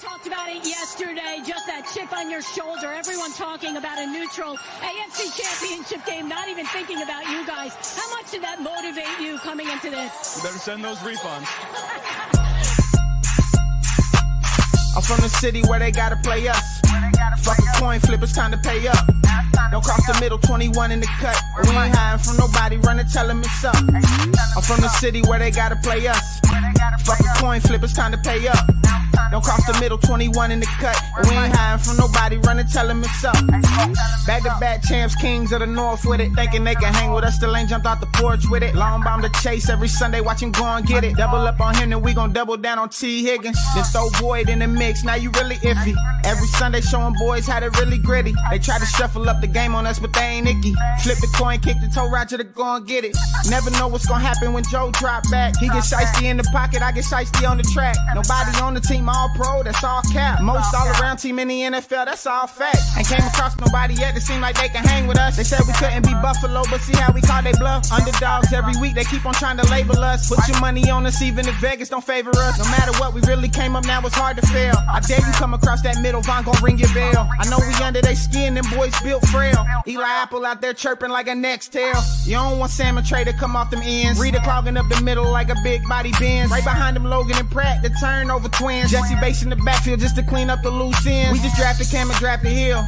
talked about it yesterday, just that chip on your shoulder. Everyone talking about a neutral AFC championship game, not even thinking about you guys. How much did that motivate you coming into this? You better send those refunds. I'm from the city where they gotta play us. Fuck a coin flip, it's time to pay up. Don't cross the middle, 21 in the cut. We ain't hiding from nobody, run and tell them it's up. I'm from the city where they gotta play us. Fuck a coin flip, it's time to pay up. Don't cross the middle, 21 in the cut. We ain't hiding from nobody, run and tell them it's up. Back to back champs, kings of the north with it. Thinking they can hang with us, still ain't jumped out the porch with it. Long bomb the chase every Sunday, watch him go and get it. Double up on him, then we gon' double down on T. Higgins. Then throw Boyd in the mix, now you really iffy. Every Sunday showing boys how to really gritty. They try to shuffle up the game on us, but they ain't icky. Flip the coin, kick the toe, Roger to go and get it. Never know what's gonna happen when Joe drop back. He get shiesty in the pocket, I get shiesty on the track. Nobody on the team all pro, that's all cap. Most all around team in the NFL, that's all fact. Ain't came across nobody yet that seem like they can hang with us. They said we couldn't be Buffalo, but see how we call they bluff. Underdogs every week, they keep on trying to label us. Put your money on us, even if Vegas don't favor us. No matter what, we really came up now, it's hard to fail. I dare you come across that middle, Von gon' ring your bell. I know we under they skin, them boys built frail. Eli Apple out there chirping like a next tail. You don't want Sam and Trey to come off them ends. Reader clogging up the middle like a big body Benz. Right behind them, Logan and Pratt, the turnover twins. Jessie Bates in the backfield just to clean up the loose ends. We just drafted Cam and drafted Hill.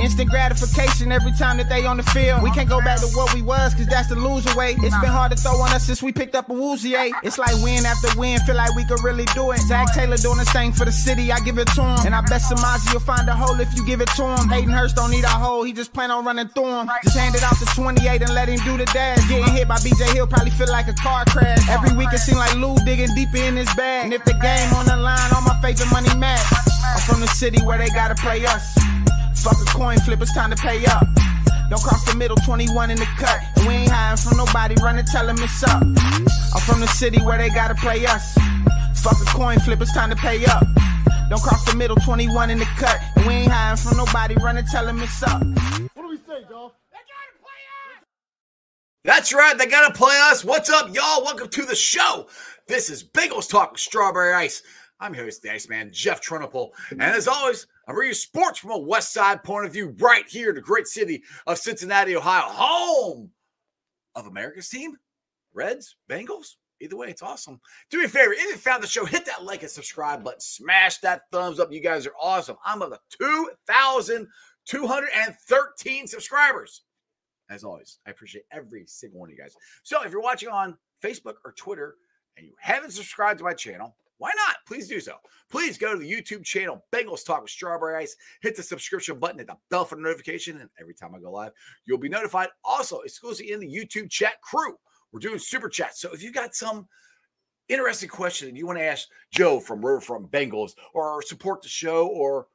Instant gratification every time that they on the field. We can't go back to what we was, cause that's the loser way. It's been hard to throw on us since we picked up a woozy eight. It's like win after win, feel like we could really do it. Zac Taylor doing the same for the city, I give it to him. And I bet Samaje will find a hole if you give it to him. Hayden Hurst don't need a hole, he just plan on running through him. Just hand it off to 28 and let him do the dash. Getting hit by BJ Hill probably feel like a car crash. Every week it seem like Lou digging deeper in his bag. And if the game on the line, all my favorite money match. I'm from the city where they gotta play us. Fuck a coin flip, it's time to pay up. Don't cross the middle, 21 in the cut. And we ain't hiding from nobody, run and tell them it's up. I'm from the city where they gotta play us. Fuck a coin flip, it's time to pay up. Don't cross the middle, 21 in the cut. And we ain't hiding from nobody, run and tell them it's up. What do we say, Dolph? That's right. They got to play us. What's up, y'all? Welcome to the show. This is Bengals Talk with Strawberry Ice. I'm your host, the Iceman, Jeff Trennepohl. And as always, I'm bringing you sports from a West Side point of view right here in the great city of Cincinnati, Ohio, home of America's team, Reds, Bengals. Either way, it's awesome. Do me a favor, if you found the show, hit that like and subscribe button. Smash that thumbs up. You guys are awesome. I'm up to 2,213 subscribers. As always, I appreciate every single one of you guys. So if you're watching on Facebook or Twitter and you haven't subscribed to my channel, why not? Please do so. Please go to the YouTube channel, Bengals Talk with Strawberry Ice. Hit the subscription button, hit the bell for the notification, and every time I go live, you'll be notified. Also, exclusively in the YouTube chat crew, we're doing super chats. So if you got some interesting question and you want to ask Joe from Riverfront Bengals or support the show or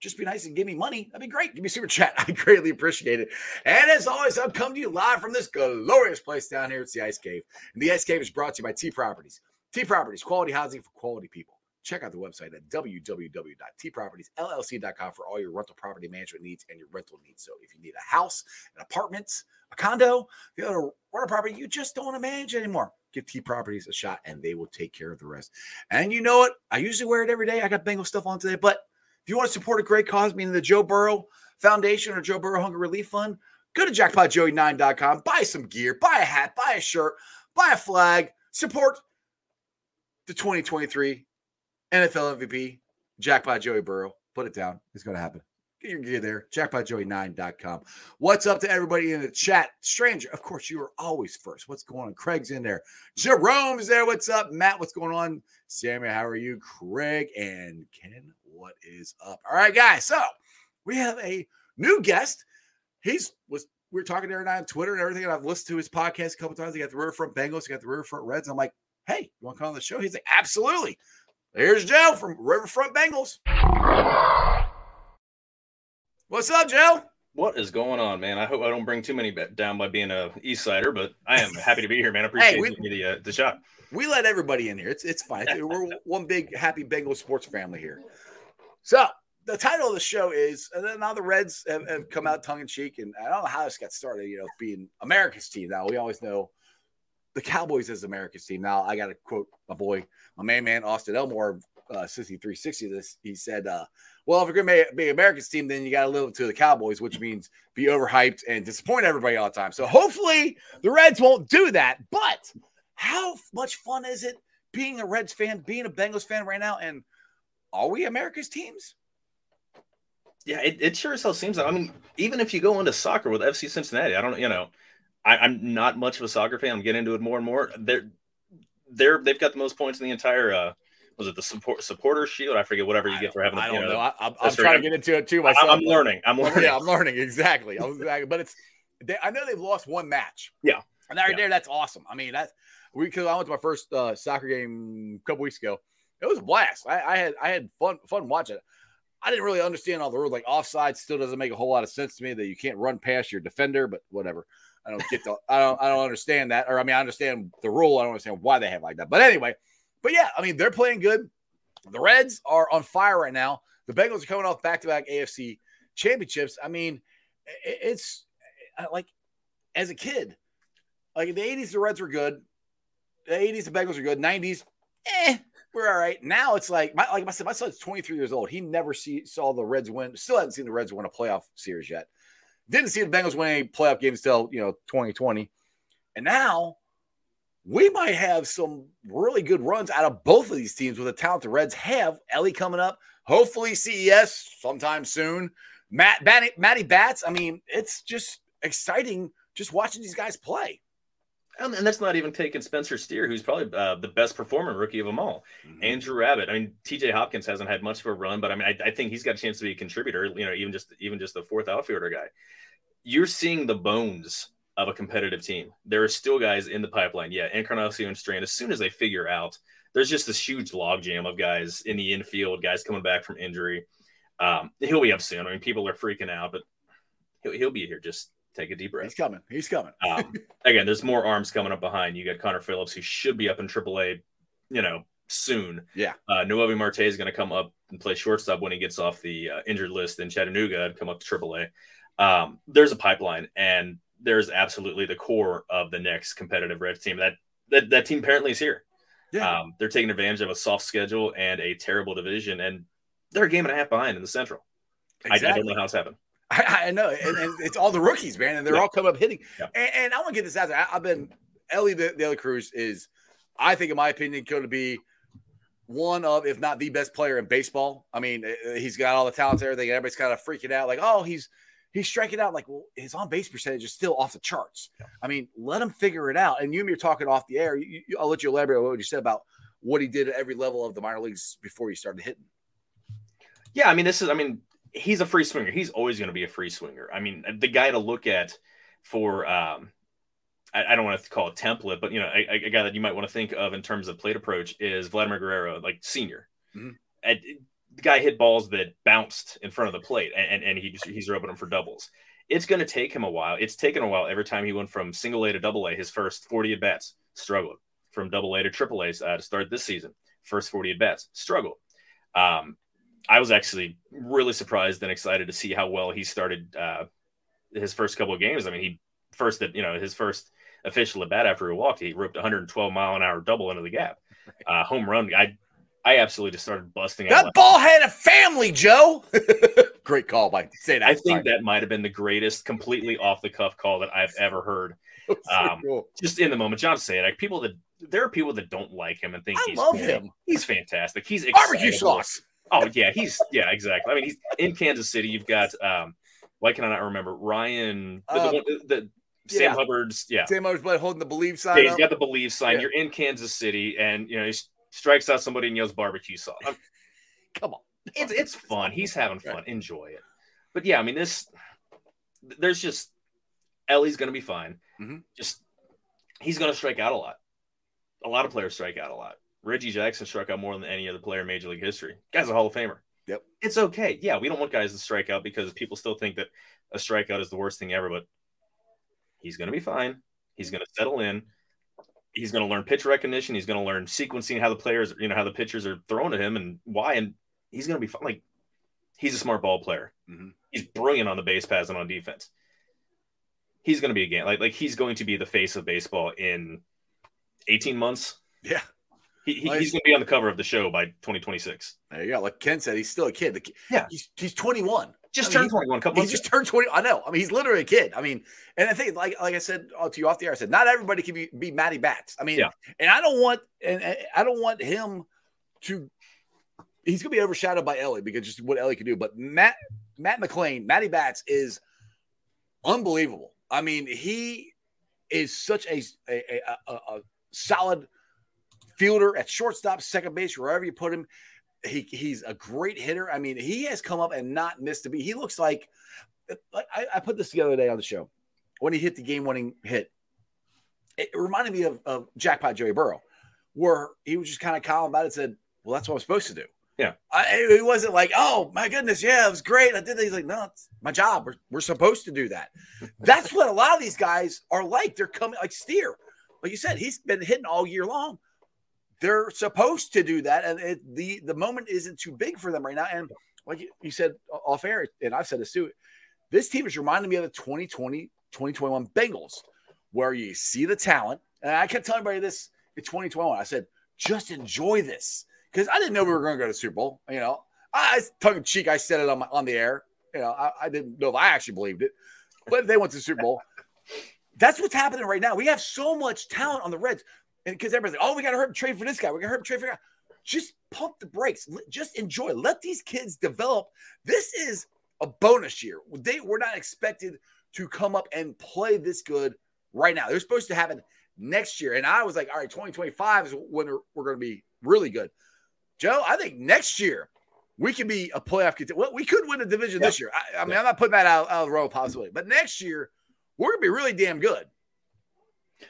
just be nice and give me money. That'd be great. Give me super chat. I greatly appreciate it. And as always, I'm coming to you live from this glorious place down here. It's the Ice Cave. And the Ice Cave is brought to you by T Properties. T Properties, quality housing for quality people. Check out the website at www.tpropertiesllc.com for all your rental property management needs and your rental needs. So if you need a house, an apartment, a condo, if you have a rental property you just don't want to manage anymore, give T Properties a shot and they will take care of the rest. And you know what? I usually wear it every day. I got Bengal stuff on today, but if you want to support a great cause, meaning the Joe Burrow Foundation or Joe Burrow Hunger Relief Fund, go to jackpotjoey9.com, buy some gear, buy a hat, buy a shirt, buy a flag, support the 2023 NFL MVP, Jackpot Joey Burrow. Put it down. It's going to happen. Get your gear there. Jackpotjoey9.com. What's up to everybody in the chat? Stranger, of course, you are always first. What's going on? Craig's in there. Jerome's there. What's up? Matt, what's going on? Sammy, how are you? Craig and Ken, what is up? All right, guys. So we have a new guest. He's was we were talking and I on Twitter and everything, and I've listened to his podcast a couple times. He got the Riverfront Bengals, he got the Riverfront Reds. I'm like, hey, you want to come on the show? He's like, absolutely. Here's Joe from Riverfront Bengals. What's up, Joe? What is going on, man? I hope I don't bring too many down by being a East Sider, but I am happy to be here, man. I appreciate hey, we, you the, uh, the shot. We let everybody in here. It's it's fine. We're one big happy Bengals sports family here. So the title of the show is, and then now the Reds have, have come out tongue in cheek, and I don't know how this got started. You know, being America's team. Now we always know the Cowboys as America's team. Now I got to quote my boy, my main man Austin Elmore. uh, 6360 this. He said, uh, well, if you're going to be America's team, then you got to live up to the Cowboys, which means be overhyped and disappoint everybody all the time. So hopefully the Reds won't do that. But how much fun is it being a Reds fan, being a Bengals fan right now? And are we America's teams? Yeah, it, it sure as hell seems like. I mean, even if you go into soccer with FC Cincinnati, I don't, know, you know, I, am not much of a soccer fan. I'm getting into it more and more. They're they're they've got the most points in the entire. uh was it the support supporter shield? I forget whatever you get for having. I don't you know. know. I, am trying to get into it too myself. I'm learning. I'm learning. Yeah, I'm learning exactly. exactly. But it's. They, I know they've lost one match. Yeah, and that right yeah. there, that's awesome. I mean, that's we because I went to my first uh, soccer game a couple weeks ago. It was a blast. I, I had I had fun fun watching it. I didn't really understand all the rules. Like offside still doesn't make a whole lot of sense to me that you can't run past your defender, but whatever. I don't get the I don't I don't understand that. Or I mean I understand the rule. I don't understand why they have like that. But anyway, but yeah, I mean they're playing good. The Reds are on fire right now. The Bengals are coming off back-to-back AFC championships. I mean, it's like as a kid, like in the 80s, the Reds were good. The 80s, the Bengals were good. 90s, eh, we're all right. Now it's like my like I said, my son's 23 years old. He never see saw the Reds win. Still hasn't seen the Reds win a playoff series yet. Didn't see the Bengals win any playoff games until you know 2020. And now we might have some really good runs out of both of these teams with the talent the Reds have. Elly coming up, hopefully CES sometime soon. Matt Matty, Matty Bats. I mean, it's just exciting just watching these guys play. And, that's not even taking Spencer Steer, who's probably uh, the best performing rookie of them all. Mm-hmm. Andrew Abbott. I mean, TJ Hopkins hasn't had much of a run, but I mean, I, I, think he's got a chance to be a contributor. You know, even just even just the fourth outfielder guy. You're seeing the bones of a competitive team. There are still guys in the pipeline. Yeah, Encarnacion Strand. As soon as they figure out, there's just this huge logjam of guys in the infield, guys coming back from injury. Um, he'll be up soon. I mean, people are freaking out, but he'll, he'll be here. Just take a deep breath. He's coming. He's coming. um, again, there's more arms coming up behind. You got Connor Phillips, who should be up in AAA, you know, soon. Yeah. Uh, Noelvi Marte is going to come up and play shortstop when he gets off the uh, injured list in Chattanooga and come up to AAA. Um, there's a pipeline, and there's absolutely the core of the next competitive Reds team. That that that team apparently is here. Yeah. Um, they're taking advantage of a soft schedule and a terrible division, and they're a game and a half behind in the Central. Exactly. I, I don't know how it's happened. I, I know, and, and, it's all the rookies, man, and they're yeah. all coming up hitting. Yeah. And, and, I want to get this out there. I, have been Elly the, De La Cruz is, I think, in my opinion, going to be one of, if not the best player in baseball. I mean, eh, eh, he's got all the talents, everything. Everybody's kind of freaking out, like, oh, he's he's striking out. Like, well, his on base percentage is still off the charts. Yeah. I mean, let him figure it out. And you and me are talking off the air. You, you, I'll let you elaborate on what you said about what he did at every level of the minor leagues before he started hitting. Yeah, I mean, this is, I mean, he's a free swinger. He's always going to be a free swinger. I mean, the guy to look at for um, I, I, don't want to call it template, but you know, a, a, guy that you might want to think of in terms of plate approach is Vladimir Guerrero, like senior. Mm-hmm. And the guy hit balls that bounced in front of the plate, and, and, and he, he's rubbing them for doubles. It's going to take him a while. It's taken a while every time he went from single A to double A. His first 40 at bats struggled. From double A to triple A uh, to start this season, first 40 at bats struggled. Um, I was actually really surprised and excited to see how well he started uh, his first couple of games. I mean, he first that you know his first official at bat after he walked, he ripped 112 mile an hour double into the gap, uh, home run. I I absolutely just started busting. That ball had a family, Joe. Great call by Sadak. I think that might have been the greatest, completely off the cuff call that I've ever heard. Um, cool. Just in the moment, John said, like people that there are people that don't like him and think I he's love him. He's fantastic. He's barbecue sauce. Oh yeah, he's yeah exactly. I mean, he's in Kansas City. You've got um, why can I not remember Ryan? The, um, the, the Sam yeah. Hubbard's yeah. Sam Hubbard's blood holding the believe sign. Yeah, he's got the believe sign. Yeah. You're in Kansas City, and you know he strikes out somebody and yells barbecue sauce. I'm, Come on, it's it's fun. He's having fun. Enjoy it. But yeah, I mean this. There's just Elly's going to be fine. Mm-hmm. Just he's going to strike out a lot. A lot of players strike out a lot. Reggie Jackson struck out more than any other player in Major League history. Guy's a Hall of Famer. Yep. It's okay. Yeah, we don't want guys to strike out because people still think that a strikeout is the worst thing ever, but he's going to be fine. He's going to settle in. He's going to learn pitch recognition. He's going to learn sequencing how the players, you know, how the pitchers are thrown at him and why. And he's going to be fine. Like, he's a smart ball player. Mm-hmm. He's brilliant on the base pass and on defense. He's going to be a game like like he's going to be the face of baseball in 18 months. Yeah He, he- he's going to be on the cover of the show by 2026. There you go. Like Ken said, he's still a kid. Yeah. he's he's 21. Just I turned he- 21 a couple He just ago. turned 20. I know. I mean, he's literally a kid. I mean, and I think, like like I said uh, to you off the air, I said, not everybody can be, be Matty Bats. I mean, Yeah. and I don't want and, and I don't want him to he's gonna be overshadowed by Elly because just what Elly can do. But Matt Matt McLain, Matty Bats is unbelievable. I mean, he is such a, a, a, a solid fielder at shortstop, second base, wherever you put him. He, he's a great hitter. I mean, he has come up and not missed a beat. He looks like, like I, I put this the other day on the show when he hit the game winning hit. It reminded me of, of Jackpot Joey Burrow, where he was just kind of calm about it and said, Well, that's what I'm supposed to do. Yeah. I, it wasn't like, Oh my goodness, yeah, it was great. I did that. He's like, No, it's my job. We're, we're supposed to do that. That's what a lot of these guys are like. They're coming like steer. Like you said, he's been hitting all year long. They're supposed to do that, and it, the the moment isn't too big for them right now. And like you, said off air, and I've said this too, this team is reminding me of the 2020 2021 Bengals, where you see the talent. And I kept telling everybody this in 2021. I said, just enjoy this because I didn't know we were going to go to the Super Bowl. You know, I tongue in cheek, I said it on my, on the air. You know, I, I didn't know if I actually believed it, but they went to the Super Bowl. That's what's happening right now. We have so much talent on the Reds, because everybody's like, "Oh, we got to hurt trade for this guy. We got to hurt trade for that." Just pump the brakes. Just enjoy. Let these kids develop. This is a bonus year. They were not expected to come up and play this good right now. They're supposed to happen next year. And I was like, all right, 2025 is when we're, we're going to be really good. Joe, I think next year we could be a playoff contender. Well, we could win a division this year. I, I mean, I'm not putting that out, out of the row possibility, but next year we're going to be really damn good.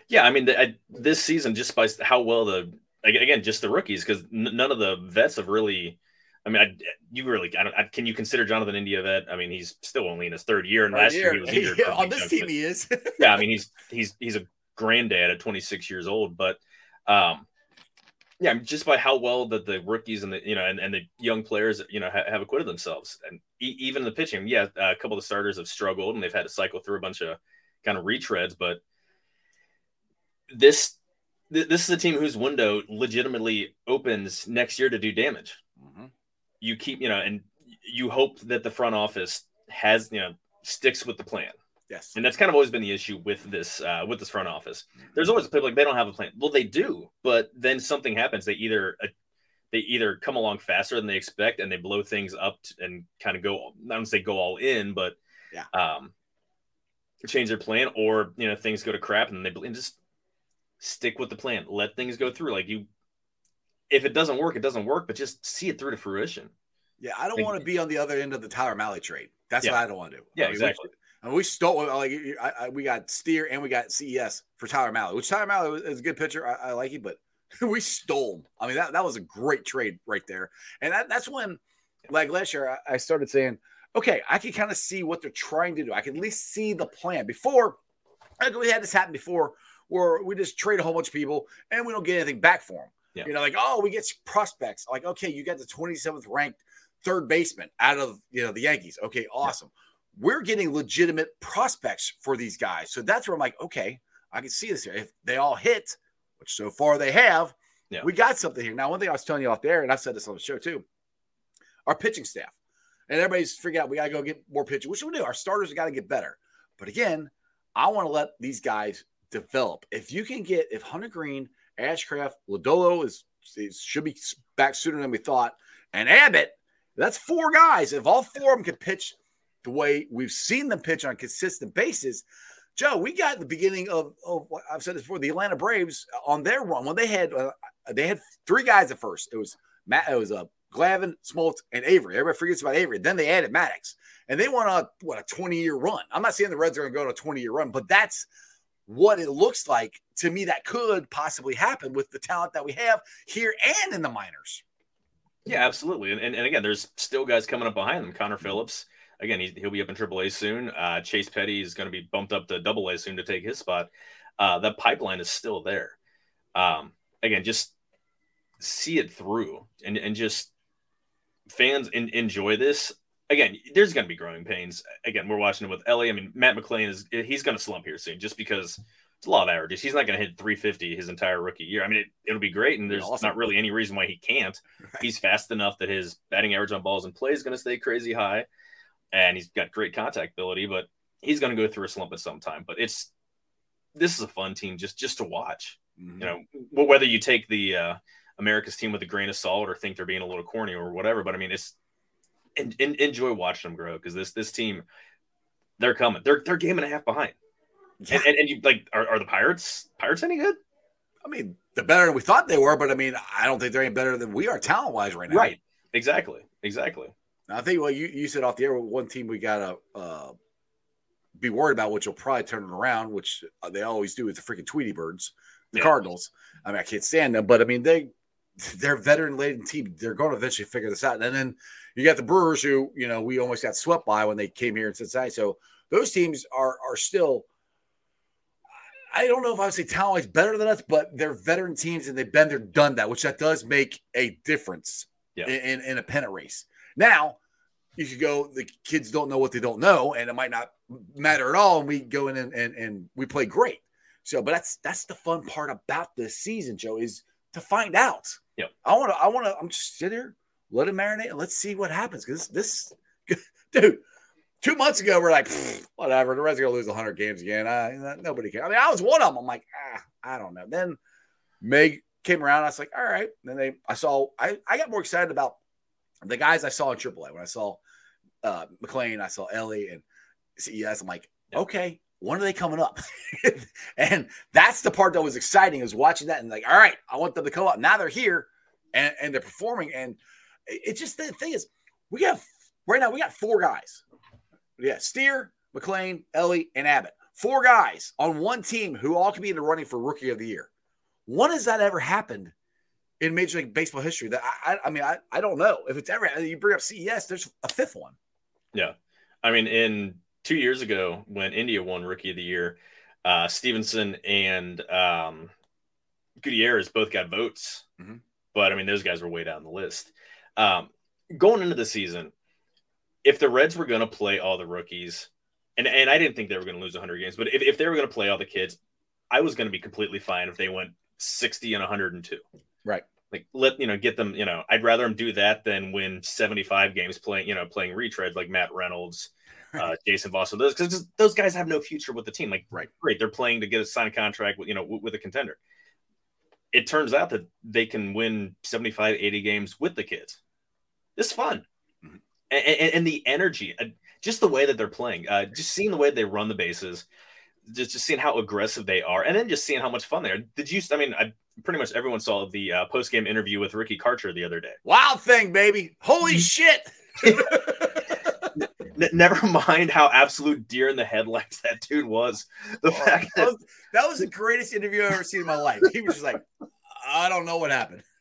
Yeah, I mean, the, I, this season, just by how well the again, just the rookies, because n- none of the vets have really. I mean, I, you really, I don't. I, can you consider Jonathan India a vet? I mean, he's still only in his third year, and last year he was injured. a on this team, but- he is. yeah, I mean, he's he's he's a granddad at 26 years old, but um, yeah, just by how well that the rookies and the you know and, and the young players you know ha- have acquitted themselves, and e- even the pitching, yeah, a couple of the starters have struggled and they've had to cycle through a bunch of kind of retreads, but this th- this is a team whose window legitimately opens next year to do damage. Mhm. You keep you know, and you hope that the front office has you know sticks with the plan. Yes. And that's kind of always been the issue with this uh, with this front office. There's always a people like they don't have a plan. Well, they do, but then something happens. They either uh, they either come along faster than they expect and they blow things up and kind of go. I don't say go all in, but Yeah. um, change their plan, or you know things go to crap and they and just stick with the plan. Let things go through. Like you, if it doesn't work, it doesn't work, but just see it through to fruition. Yeah, I don't Thank want to be on the other end of the Tyler Mahle trade. That's Yeah. what I don't want to do. Yeah, I mean, exactly. We, I mean, we stole like I, I, we got Steer and we got CES for Tyler Mahle, which Tyler Mahle is a good pitcher. I, I like him, but we stole. him. I mean, that, that was a great trade right there. And that, that's when, like last year, I, I started saying, okay, I can kind of see what they're trying to do. I can at least see the plan before. Like we had this happen before, where we just trade a whole bunch of people and we don't get anything back for them. Yeah. You know, like oh, we get prospects. Like okay, you got the 27th ranked third baseman out of you know the Yankees. Okay, awesome. We're getting legitimate prospects for these guys. So that's where I'm like, okay, I can see this here. If they all hit, which so far they have, Yeah. we got something here. Now, one thing I was telling you off there, and I've said this on the show too, our pitching staff. And everybody's figuring out we gotta go get more pitching, which we do. Our starters got to get better. But again, I want to let these guys develop. If you can get if Hunter Greene, Ashcraft, Lodolo is, is should be back sooner than we thought, and Abbott, that's four guys. If all four of them can pitch the way we've seen them pitch on consistent basis, Joe, we got the beginning of, of I've said this before, the Atlanta Braves on their run when they had uh, they had three guys at first. It was Matt, it was a uh, Glavine, Smoltz, and Avery. Everybody forgets about Avery. Then they added Maddux, and they went on what a 20 year run. I'm not saying the Reds are going to go on a 20 year run, but that's what it looks like to me. That could possibly happen with the talent that we have here and in the minors. Yeah, absolutely. And, and, and again, there's still guys coming up behind them. Connor Phillips, again, he, he'll be up in AAA soon. Uh, Chase Petty is going to be bumped up to Double A soon to take his spot. Uh, the pipeline is still there. Um, again, just see it through and, and just fans in, enjoy this. Again, there's going to be growing pains. Again, we're watching it with Elly. I mean, Matt McLain is he's going to slump here soon just because It's a lot of averages. He's not going to hit 350 his entire rookie year. I mean, it, will be great, and there's awesome. not really any reason why he can't. Right. He's fast enough that his batting average on balls and play is going to stay crazy high, and he's got great contact ability. But he's going to go through a slump at some time. But it's this is a fun team just just to watch. Mm-hmm. You know, whether you take the uh, America's team with a grain of salt or think they're being a little corny or whatever, but I mean, it's in, in, enjoy watching them grow because this this team they're coming. They're they're game and a half behind. Yeah. And, and, and, you like are, are the Pirates Pirates any good? I mean, they're better than we thought they were, but I mean, I don't think they're any better than we are talent wise right now. Right. Exactly. Exactly. I think well, you, you said off the air one team we gotta uh, be worried about, which will probably turn it around, which they always do, is the freaking Tweety Birds, the yeah. Cardinals. I mean, I can't stand them, but I mean they they're veteran laden team. They're going to eventually figure this out. And then you got the Brewers, who you know we almost got swept by when they came here in Cincinnati. So those teams are are still. I don't know if I would say talent is better than us, but they're veteran teams and they've been there, done that, which that does make a difference yeah. in, in, in a pennant race. Now, you could go, the kids don't know what they don't know, and it might not matter at all. And we go in and, and, and we play great. So, but that's that's the fun part about this season, Joe, is to find out. Yeah. I want to, I want to, I'm just sit here, let it marinate, and let's see what happens. Because this, dude, two months ago, we're like, whatever, the Reds are going to lose 100 games again. I, nobody cares. I mean, I was one of them. I'm like, ah, I don't know. Then Meg came around. I was like, all right. And then they, I saw, I, I got more excited about the guys I saw in AAA. When I saw uh, McLain, I saw Elly and CES. I'm like, okay, when are they coming up? and that's the part that was exciting is watching that and like, all right, I want them to come up. Now they're here and, and they're performing. And it's just the thing is, we have right now, we got four guys. Yeah, Steer, McLain, Elly, and Abbott. Four guys on one team who all can be in the running for rookie of the year. When has that ever happened in Major League Baseball history? That I, I, I mean, I, I don't know if it's ever. You bring up CES, there's a fifth one. Yeah, I mean, in two years ago when India won Rookie of the Year, uh, Stephenson and um, Gutierrez both got votes, mm-hmm. but I mean those guys were way down the list. Um, going into the season, if the Reds were going to play all the rookies, and and I didn't think they were going to lose 100 games, but if, if they were going to play all the kids, I was going to be completely fine if they went 60 and 102. Right. Like let you know, get them. You know, I'd rather them do that than win 75 games playing. You know, playing retreads like Matt Reynolds uh, Jason Voss, those because those guys have no future with the team. Like, right, great, they're playing to get a signed contract with you know with, with a contender. It turns out that they can win 75, 80 games with the kids. It's fun, mm-hmm. and, and, and, the energy, uh, just the way that they're playing, uh, just seeing the way they run the bases, just just seeing how aggressive they are, and then just seeing how much fun they are. Did you? I mean, I pretty much everyone saw the uh, post game interview with Ricky Karcher the other day. Wild thing, baby! Holy shit! Never mind how absolute deer in the headlights that dude was. The oh, fact that, that, was, that was the greatest interview I've ever seen in my life. He was just like, I don't know what happened.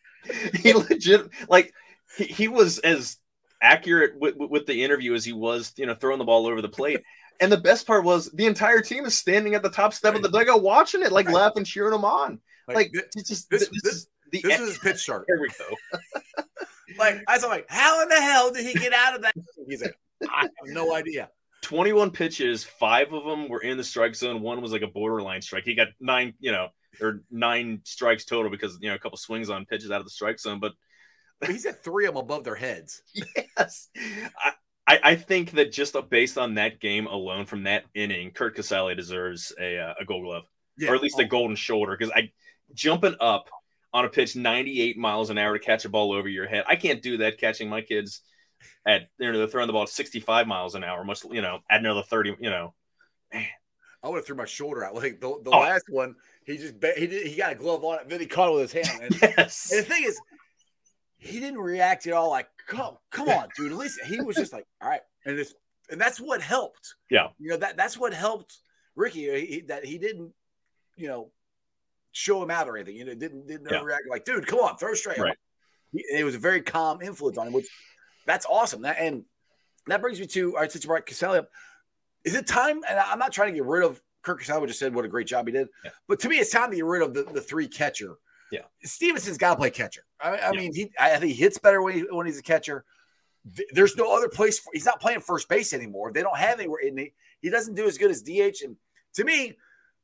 He legit like he, he was as accurate with, with the interview as he was, you know, throwing the ball over the plate. And the best part was the entire team is standing at the top step right. of the dugout watching it, like right. laughing, cheering him on. Like, like this, just this, this, this is this is pitch chart. Here we go. like I was like, how in the hell did he get out of that? He's like, I have no idea. 21 pitches, five of them were in the strike zone. One was like a borderline strike. He got nine, you know, or nine strikes total because you know a couple swings on pitches out of the strike zone. But he's at three of them above their heads. Yes, I, I think that just based on that game alone, from that inning, Curt Casali deserves a uh, a Gold Glove, yeah. or at least a Golden Shoulder, because I jumping up on a pitch 98 miles an hour to catch a ball over your head. I can't do that catching my kids at you know they're throwing the ball at 65 miles an hour, much you know, add another 30, you know. Man. I would have threw my shoulder out. Like the, the oh. last one, he just he did, he got a glove on it, then he caught it with his hand. And, yes. And the thing is, he didn't react at all. Like, come, come on, dude. At least he was just like, all right, and this, and that's what helped. Yeah, you know that that's what helped Ricky. He, that he didn't, you know, show him out or anything. You know, didn't didn't yeah. react like, dude, come on, throw straight. Right. He, it was a very calm influence on him, which that's awesome. That and that brings me to all right, since you brought Casali up, is it time? And I'm not trying to get rid of Curt Casali, just said what a great job he did. Yeah. But to me, it's time to get rid of the, the three catcher. Yeah. Stephenson's got to play catcher. I, I yeah. mean, he I think he hits better when, he, when he's a catcher. There's no other place for he's not playing first base anymore. They don't have anywhere in he, he doesn't do as good as DH. And to me,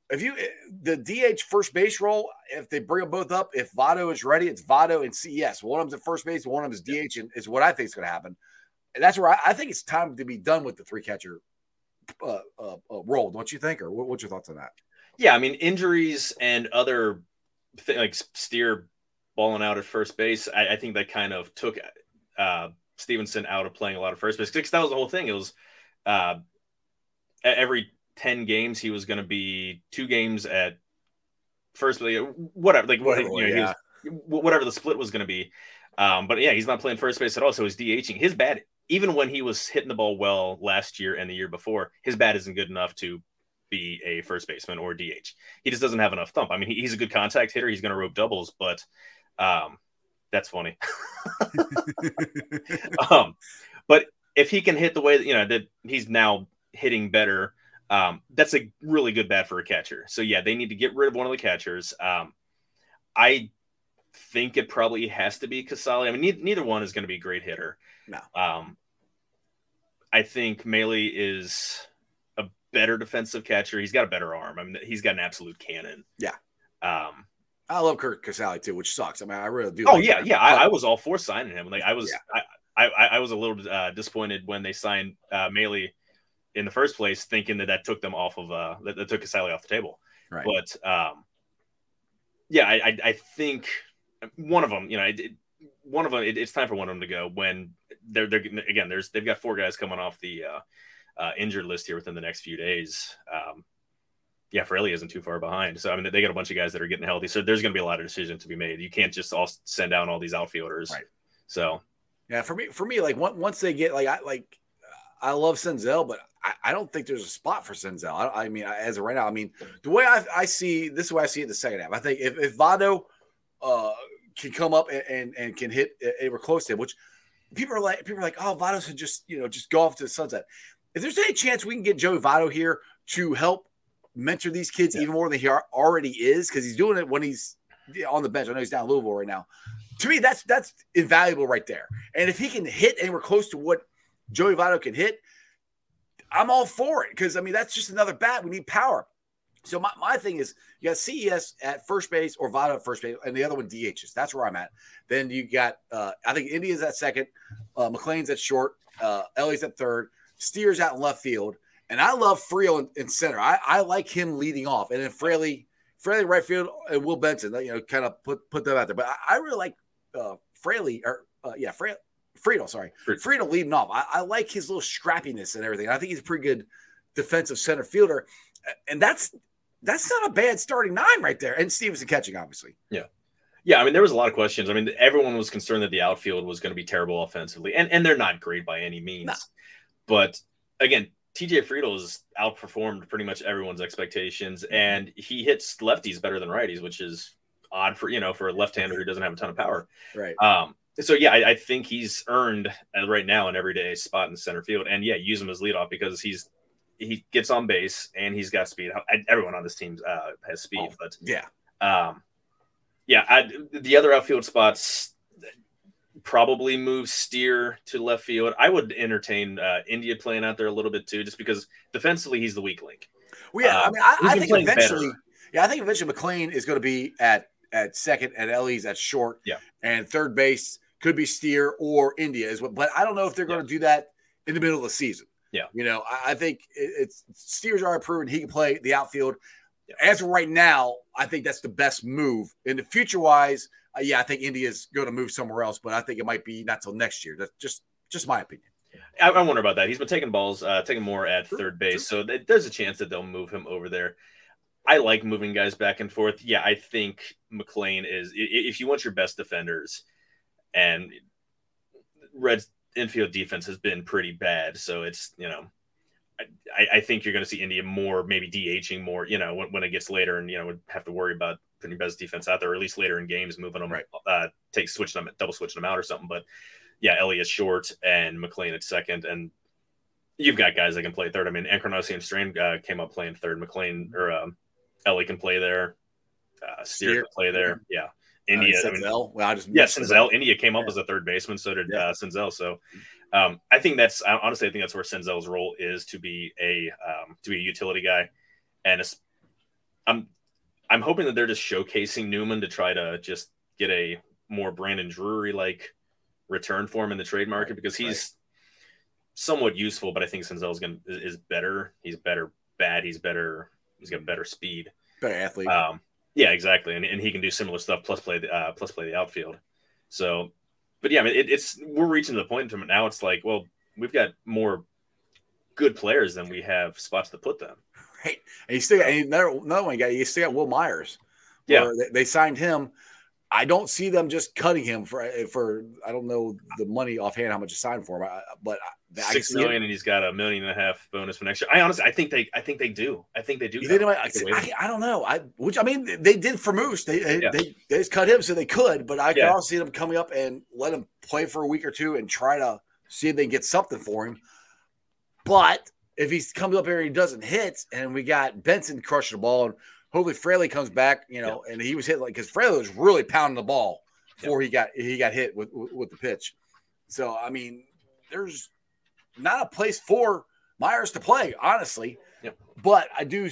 if you eh, the DH first base role, if they bring them both up, if Votto is ready, it's Votto and CES. One of them's at first base, one of them is DH, and is what I think is going to happen. And that's where I, I, think it's time to be done with the three catcher uh, uh, uh, role. Don't you think? Or what, what's your thoughts on that? Yeah, I mean injuries and other th- like Steer balling out at first base. I, I think that kind of took uh, Stephenson out of playing a lot of first base because that was the whole thing. It was uh, every 10 games he was going to be two games at first whatever like whatever, you know, yeah. was, whatever the split was going to be um, but yeah he's not playing first base at all so he's dhing his bat even when he was hitting the ball well last year and the year before his bat isn't good enough to be a first baseman or dh he just doesn't have enough thump i mean he, he's a good contact hitter he's going to rope doubles but um, that's funny um, but if he can hit the way that you know that he's now hitting better um, that's a really good bat for a catcher. So yeah, they need to get rid of one of the catchers. Um, I think it probably has to be Casali. I mean, neither, neither one is going to be a great hitter. No. Um, I think Maile is better defensive catcher. He's got a better arm. I mean, he's got an absolute cannon. Yeah. Um, I love Curt Casali too, which sucks. I mean, I really do. Oh like yeah, yeah. I, I, was all for signing him. Like I was, yeah. I, I, I was a little uh, disappointed when they signed uh, Maile in the first place, thinking that that took them off of uh that, that took Casali off the table. Right. But um, yeah, I, I, I think one of them, you know, it, one of them, it, it's time for one of them to go when they're they're again. There's they've got four guys coming off the uh, uh, injured list here within the next few days. Um, yeah, Fraley isn't too far behind. So I mean, they got a bunch of guys that are getting healthy. So there's going to be a lot of decisions to be made. You can't just all send down all these outfielders. Right. So yeah, for me, for me, like once they get like I like I love Senzel, but I, I, don't think there's a spot for Senzel. I, I, mean, as of right now, I mean, the way I, I see this is the way I see it in the second half. I think if, if Votto uh, can come up and, and, and can hit we're close to him, which people are like, people are like, oh, Votto should just you know just go off to the sunset. If there's any chance we can get Joey Votto here to help mentor these kids yeah. even more than he already is, because he's doing it when he's on the bench. I know he's down Louisville right now. To me, that's that's invaluable right there. And if he can hit anywhere close to what Joey Votto can hit, I'm all for it because I mean that's just another bat. We need power. So my, my thing is you got CES at first base or Votto at first base, and the other one DHs. That's where I'm at. Then you got uh, I think India's at second, uh, McLain's at short, uh, Elly's at third, Steers out in left field, and I love Friedl in, in, center. I, I like him leading off, and then Fraley, Fraley right field, and Will Benson. You know, kind of put put them out there. But I, I really like uh, Fraley or uh, yeah, Fraley. Friedl, sorry, Friedl leading off. I, I, like his little scrappiness and everything. I think he's a pretty good defensive center fielder, and that's that's not a bad starting nine right there. And Stephenson catching, obviously. Yeah, yeah. I mean, there was a lot of questions. I mean, everyone was concerned that the outfield was going to be terrible offensively, and and they're not great by any means. No. But again, TJ Friedl has outperformed pretty much everyone's expectations, mm-hmm. and he hits lefties better than righties, which is odd for you know for a left-hander who doesn't have a ton of power. Right. Um, so yeah, I, I, think he's earned uh, right now an everyday spot in center field, and yeah, use him as leadoff because he's he gets on base and he's got speed. Everyone on this team uh, has speed, oh, but yeah, um, yeah, I, the other outfield spots probably move Steer to left field. I would entertain uh, India playing out there a little bit too, just because defensively he's the weak link. Well, yeah, I um, mean, I, I think eventually, better. yeah, I think eventually McLain is going to be at at second, and Elly's at short, yeah, and third base could be Steer or India is what, but I don't know if they're going to do that in the middle of the season. Yeah, you know, I, I think it, it's Steer's already proven he can play the outfield. Yeah. As of right now, I think that's the best move. In the future wise, uh, yeah, I think India's going to move somewhere else, but I think it might be not till next year. That's just just my opinion. I, I wonder about that. He's been taking balls, uh, taking more at third base, so th- there's a chance that they'll move him over there. I like moving guys back and forth. Yeah, I think McLain is. If you want your best defenders, and Reds infield defense has been pretty bad. So it's, you know, I, I think you're going to see India more, maybe DHing more, you know, when, when, it gets later and, you know, would have to worry about your best defense out there, or at least later in games, moving them, right. uh, take switching them, double switching them out or something. But yeah, Elliott short and McLain at second. And you've got guys that can play third. I mean, Encarnacion Strand uh, came up playing third. McLain or um, Elly can play there. Uh, Steer can play there. Yeah. India. Uh, I mean, well, I just yeah, Senzel. India came up yeah. as a third baseman, so did yeah. uh, Senzel. So, um, I think that's honestly, I think that's where Senzel's role is to be a um, to be a utility guy, and I'm I'm hoping that they're just showcasing Newman to try to just get a more Brandon Drury like return for him in the trade market because he's right. somewhat useful, but I think Senzel's gonna is better. He's better bad. He's better. He's got better speed. Better athlete. Um, yeah, exactly, and, and he can do similar stuff plus play the uh, plus play the outfield. So, but yeah, I mean, it, it's we're reaching the point now. It's like, well, we've got more good players than we have spots to put them. Right, and you still got another, another one. You got you still got Wil Myers. Yeah, they, they signed him. I don't see them just cutting him for for I don't know the money offhand how much to signed for him, but six million, and he's got a million and a half bonus for next year. I honestly, I think they, I think they do. I think they do. They I, I, I, don't know. I which I mean, they did for Moose. They they, yeah. they, they, just cut him so they could, but I yeah. can also see them coming up and let him play for a week or two and try to see if they get something for him. But if he comes up here and he doesn't hit, and we got Benson crushing the ball, and hopefully Fraley comes back, you know, yeah. and he was hit like because Fraley was really pounding the ball before he got he got hit with, with the pitch. So I mean, there's not a place for Myers to play, honestly. Yep. But I do,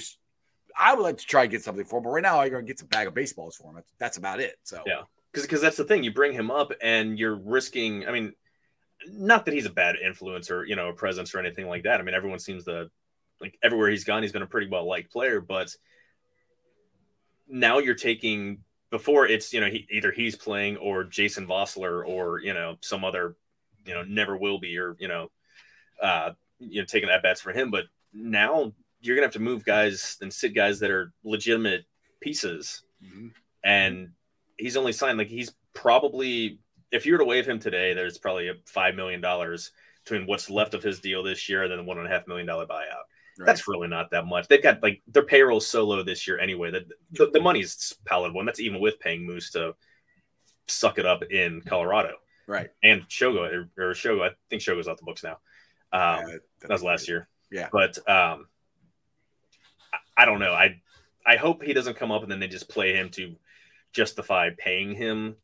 I would like to try and get something for him. But right now, I'm going to get some bag of baseballs for him. That's about it. So yeah, because because that's the thing. You bring him up, and you're risking. I mean, not that he's a bad influence or you know a presence or anything like that. I mean, everyone seems to like everywhere he's gone, he's been a pretty well liked player. But now you're taking before it's you know he, either he's playing or Jason Vosler or you know some other you know never will be or you know uh, you know, taking at bats for him. But now you're gonna have to move guys and sit guys that are legitimate pieces. Mm-hmm. And he's only signed like he's probably if you were to waive him today, there's probably a five million dollars between what's left of his deal this year and then the one and a half million dollar buyout. Right. That's really not that much. They've got like their payroll so low this year anyway. That the, the, money's palatable, and that's even with paying Moose to suck it up in Colorado. Right. And Shogo or, Shogo, I think Shogo's off the books now. Um, yeah, that was last year. Yeah. But um, I, I don't know. I I hope he doesn't come up and then they just play him to justify paying him.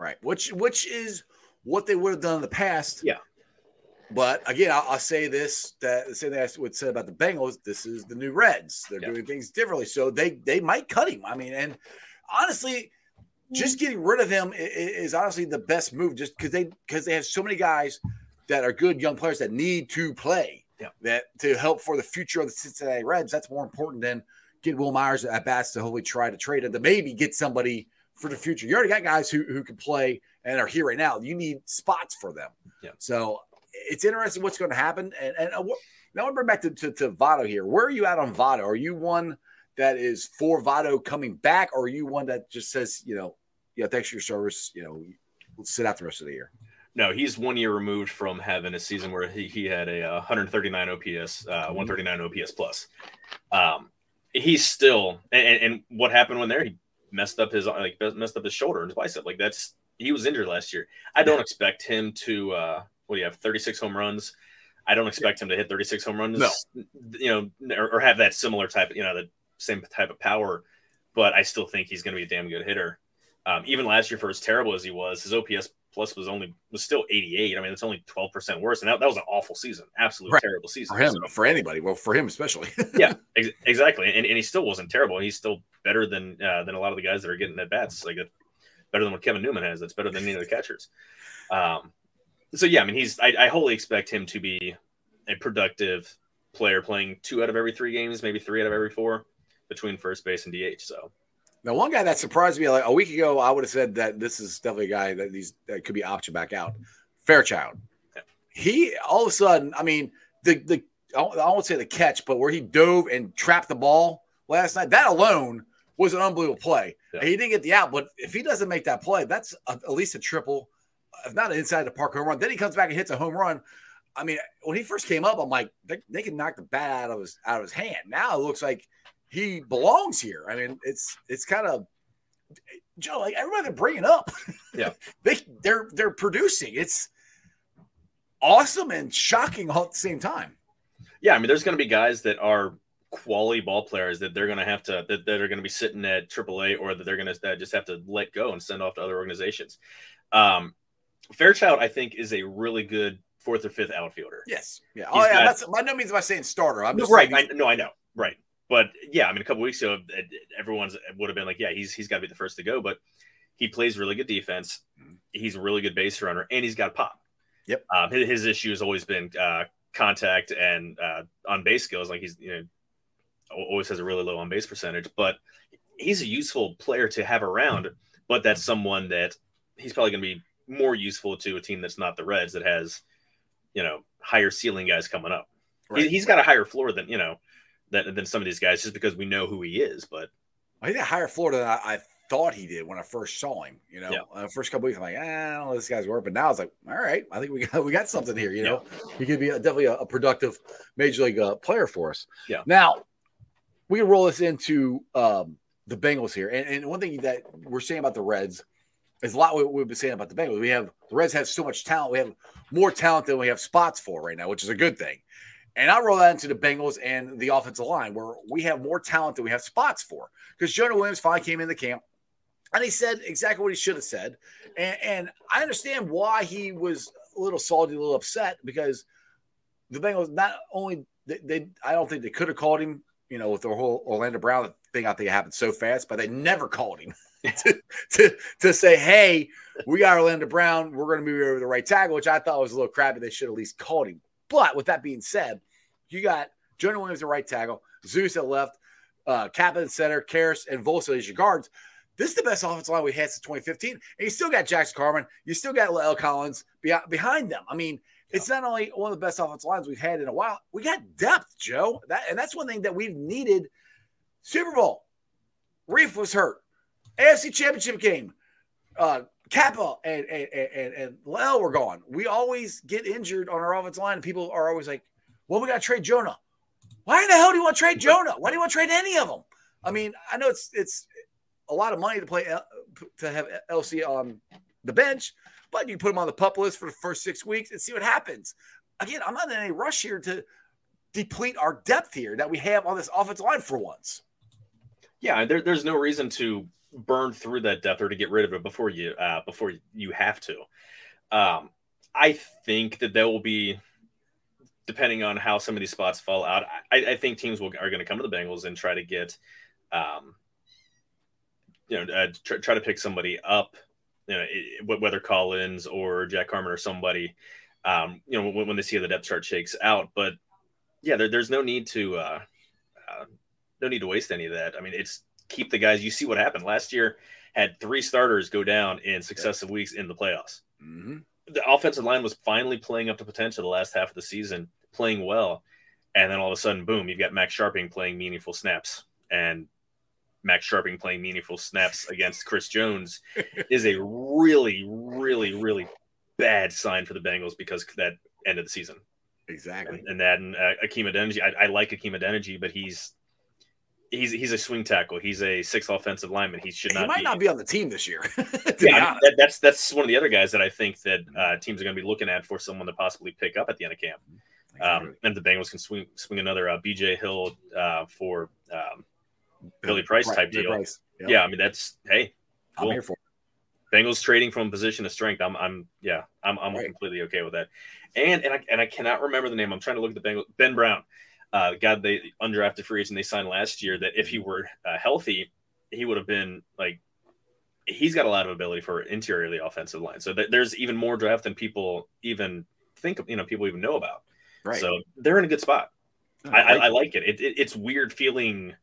Right. Which which is what they would have done in the past. Yeah. But again, I'll, I'll say this: that the same thing I would say about the Bengals. This is the new Reds. They're yeah. doing things differently, so they they might cut him. I mean, and honestly, just mm-hmm. getting rid of him is, is honestly the best move. Just because they because they have so many guys that are good young players that need to play. Yeah. That to help for the future of the Cincinnati Reds. That's more important than get Wil Myers at bats to hopefully try to trade it to maybe get somebody for the future. You already got guys who, who can play and are here right now. You need spots for them. Yeah. So it's interesting what's going to happen. And, and uh, now I'm bring back to, to, to Votto here. Where are you at on Votto? Are you one that is for Votto coming back, or are you one that just says, you know, yeah, thanks for your service, you know, we'll sit out the rest of the year? No, he's one year removed from having a season where he, he had a uh, 139 OPS, uh, mm-hmm. 139 OPS plus. Um, he's still, and, and, what happened when there? He messed up his like messed up his shoulder and his bicep. Like that's he was injured last year. I don't expect him to. Uh, what do you have? 36 home runs. I don't expect him to hit 36 home runs. No. you know, or, or have that similar type, of, you know, the same type of power. But I still think he's going to be a damn good hitter. Um, even last year, for as terrible as he was, his OPS plus was only was still 88. I mean, it's only 12 percent worse, and that, that was an awful season, absolutely right. terrible season for him, so, for anybody. Well, for him especially. yeah, ex- exactly, and, and he still wasn't terrible. He's still better than uh, than a lot of the guys that are getting at bats. Like better than what Kevin Newman has. That's better than any of the catchers. Um, so yeah, I mean, he's I, I wholly expect him to be a productive player, playing two out of every three games, maybe three out of every four between first base and DH. So now, one guy that surprised me like a week ago, I would have said that this is definitely a guy that these that could be option back out. Fairchild, he all of a sudden, I mean, the the I won't say the catch, but where he dove and trapped the ball last night, that alone was an unbelievable play. Yeah. He didn't get the out, but if he doesn't make that play, that's a, at least a triple, if not an inside the park home run. Then he comes back and hits a home run. I mean, when he first came up, I'm like, they, they can knock the bat out of his out of his hand. Now it looks like he belongs here. I mean, it's it's kind of Joe, like everybody they're bringing up, yeah, they they're they're producing. It's awesome and shocking all at the same time. Yeah, I mean, there's going to be guys that are quality ball players that they're going to have to that, that are going to be sitting at AAA or that they're going to just have to let go and send off to other organizations. Um, Fairchild, I think, is a really good fourth or fifth outfielder. Yes. Yeah. oh, yeah. Got, that's by no means am I saying starter. I'm just right. I, no, I know. Right but yeah, I mean, a couple weeks ago, everyone's would have been like, yeah, he's he's got to be the first to go, but he plays really good defense. Mm-hmm. He's a really good base runner, and he's got pop. Yep. Um, his, his, issue has always been uh, contact and uh, on base skills. Like he's you know always has a really low on base percentage, but he's a useful player to have around. But that's someone that he's probably going to be more useful to a team that's not the Reds that has you know higher ceiling guys coming up. Right. He, has got a higher floor than you know than, than some of these guys just because we know who he is. But he think a higher floor than I, I, thought he did when I first saw him. You know, yeah. uh, first couple weeks I'm like, ah, I don't know this guy's work, but now it's like, all right, I think we got we got something here. You know, yeah. he could be a, definitely a, a, productive major league uh, player for us. Yeah. Now we can roll this into um, the Bengals here, and, and one thing that we're saying about the Reds is a lot what we've been saying about the Bengals. We have the Reds have so much talent. We have more talent than we have spots for right now, which is a good thing. And I roll that into the Bengals and the offensive line, where we have more talent than we have spots for. Because Jonah Williams finally came in the camp and he said exactly what he should have said. And, and, I understand why he was a little salty, a little upset because the Bengals not only they, they I don't think they could have called him, you know, with the whole Orlando Brown thing. I think it happened so fast, but they never called him to, to, to say, hey, we got Orlando Brown. We're going to move over the right tackle, which I thought was a little crappy. They should at least called him. But with that being said, you got Jonah Williams at right tackle, Zeus at left, uh, Captain center, Karras, and Volson as your guards. This is the best offensive line we had since 2015. And you still got Jax Carman. You still got La'el Collins behind them. I mean, it's not only one of the best offensive lines we've had in a while, we got depth, Joe. That, and that's one thing that we've needed. Super Bowl, Reiff was hurt. AFC Championship game, uh, Cappa and and and, and Lel were gone. We always get injured on our offensive line, and people are always like, "Well, we got to trade Jonah." Why in the hell do you want to trade Jonah? Why do you want to trade any of them? I mean, I know it's it's a lot of money to play uh, to have LC on the bench, but you put him on the pup list for the first six weeks and see what happens. Again, I'm not in any rush here to deplete our depth here that we have on this offensive line for once. Yeah, there, there's no reason to burn through that depth or to get rid of it before you uh, before you have to. Um, I think that there will be, depending on how some of these spots fall out. I, I think teams will are going to come to the Bengals and try to get, um, you know, uh, try, try to pick somebody up. You know, whether Collins or Jack Carman or somebody, um, you know, when, when they see how the depth chart shakes out. But yeah, there, there's no need to, uh, uh, no need to waste any of that. I mean, it's keep the guys. You see what happened last year. Had three starters go down in successive yeah. weeks in the playoffs. Mm-hmm. The offensive line was finally playing up to potential the last half of the season, playing well, and then all of a sudden, boom! You've got Max Scharping playing meaningful snaps, and Max Scharping playing meaningful snaps against Chris Jones is a really, really, really bad sign for the Bengals because that end of the season. Exactly. And, and that and uh, Akeem Adeniji, I, I like Akeem Adeniji, but he's he's he's a swing tackle. He's a sixth offensive lineman. He should not. He might be, not be on the team this year. yeah, that, that's that's one of the other guys that I think that uh, teams are going to be looking at for someone to possibly pick up at the end of camp. Um, and the Bengals can swing swing another uh, BJ Hill uh, for um, Billy Price type deal. Price. Yep. Yeah, I mean that's hey, cool. I'm here for. Bengals trading from a position of strength. I'm I'm yeah, I'm I'm right. completely okay with that. And and I and I cannot remember the name. I'm trying to look at the Bengals. Ben Brown uh, guy they undrafted free agent they signed last year that if he were uh, healthy, he would have been like he's got a lot of ability for interior the offensive line. So th- there's even more draft than people even think of, you know, people even know about. Right. So they're in a good spot. Oh, I, I, I, like it. It, it. It's weird feeling.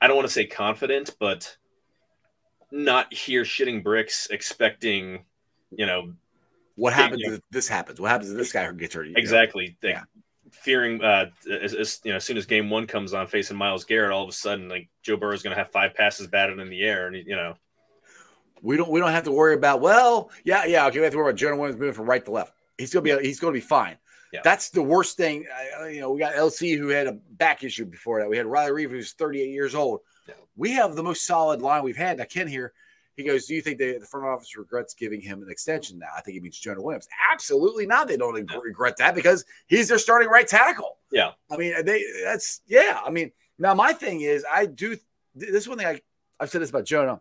I don't want to say confident, but not here shitting bricks, expecting, you know, what happens if this happens? What happens if this guy gets hurt? Exactly. yeah fearing uh, as, as, you know, as soon as game one comes on, facing Myles Garrett, all of a sudden, like Joe Burrow is going to have five passes batted in the air, and you know, we don't we don't have to worry about. Well, yeah, yeah, okay, we have to worry about Jonah Williams moving from right to left. He's gonna be he's gonna be fine. Yeah. That's the worst thing. Uh, you know, we got LC who had a back issue before that. We had Riley Reiff who's 38 years old. Yeah. We have the most solid line we've had. I Ken here he goes, Do you think they, the front office regrets giving him an extension now? I think he means Jonah Williams. Absolutely not. They don't regret that because he's their starting right tackle. Yeah. I mean, they that's, yeah. I mean, now my thing is, I do, this is one thing I, I've said this about Jonah.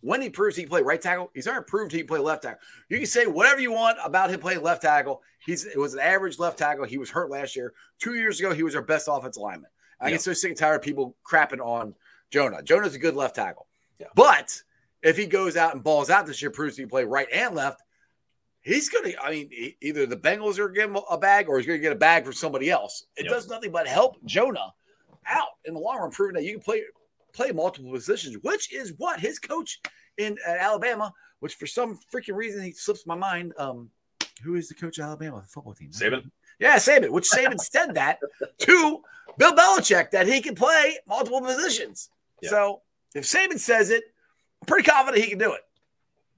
When he proves he can play right tackle, he's already proved he can play left tackle. You can say whatever you want about him playing left tackle. He's it was an average left tackle. He was hurt last year. Two years ago, he was our best offensive lineman. I Yeah. get so sick and tired of people crapping on Jonah. Jonah's a good left tackle. Yeah. But if he goes out and balls out this year, proves he can play right and left, he's going to, I mean, either the Bengals are going to give him a bag or he's going to get a bag from somebody else. It Yep. does nothing but help Jonah out in the long run, proving that you can play play multiple positions, which is what his coach in Alabama, which for some freaking reason he slips my mind. Um, who is the coach of Alabama the football team? Saban. Yeah, Saban, which Saban said that to Bill Belichick that he can play multiple positions. Yeah. So if Saban says it, I'm pretty confident he can do it.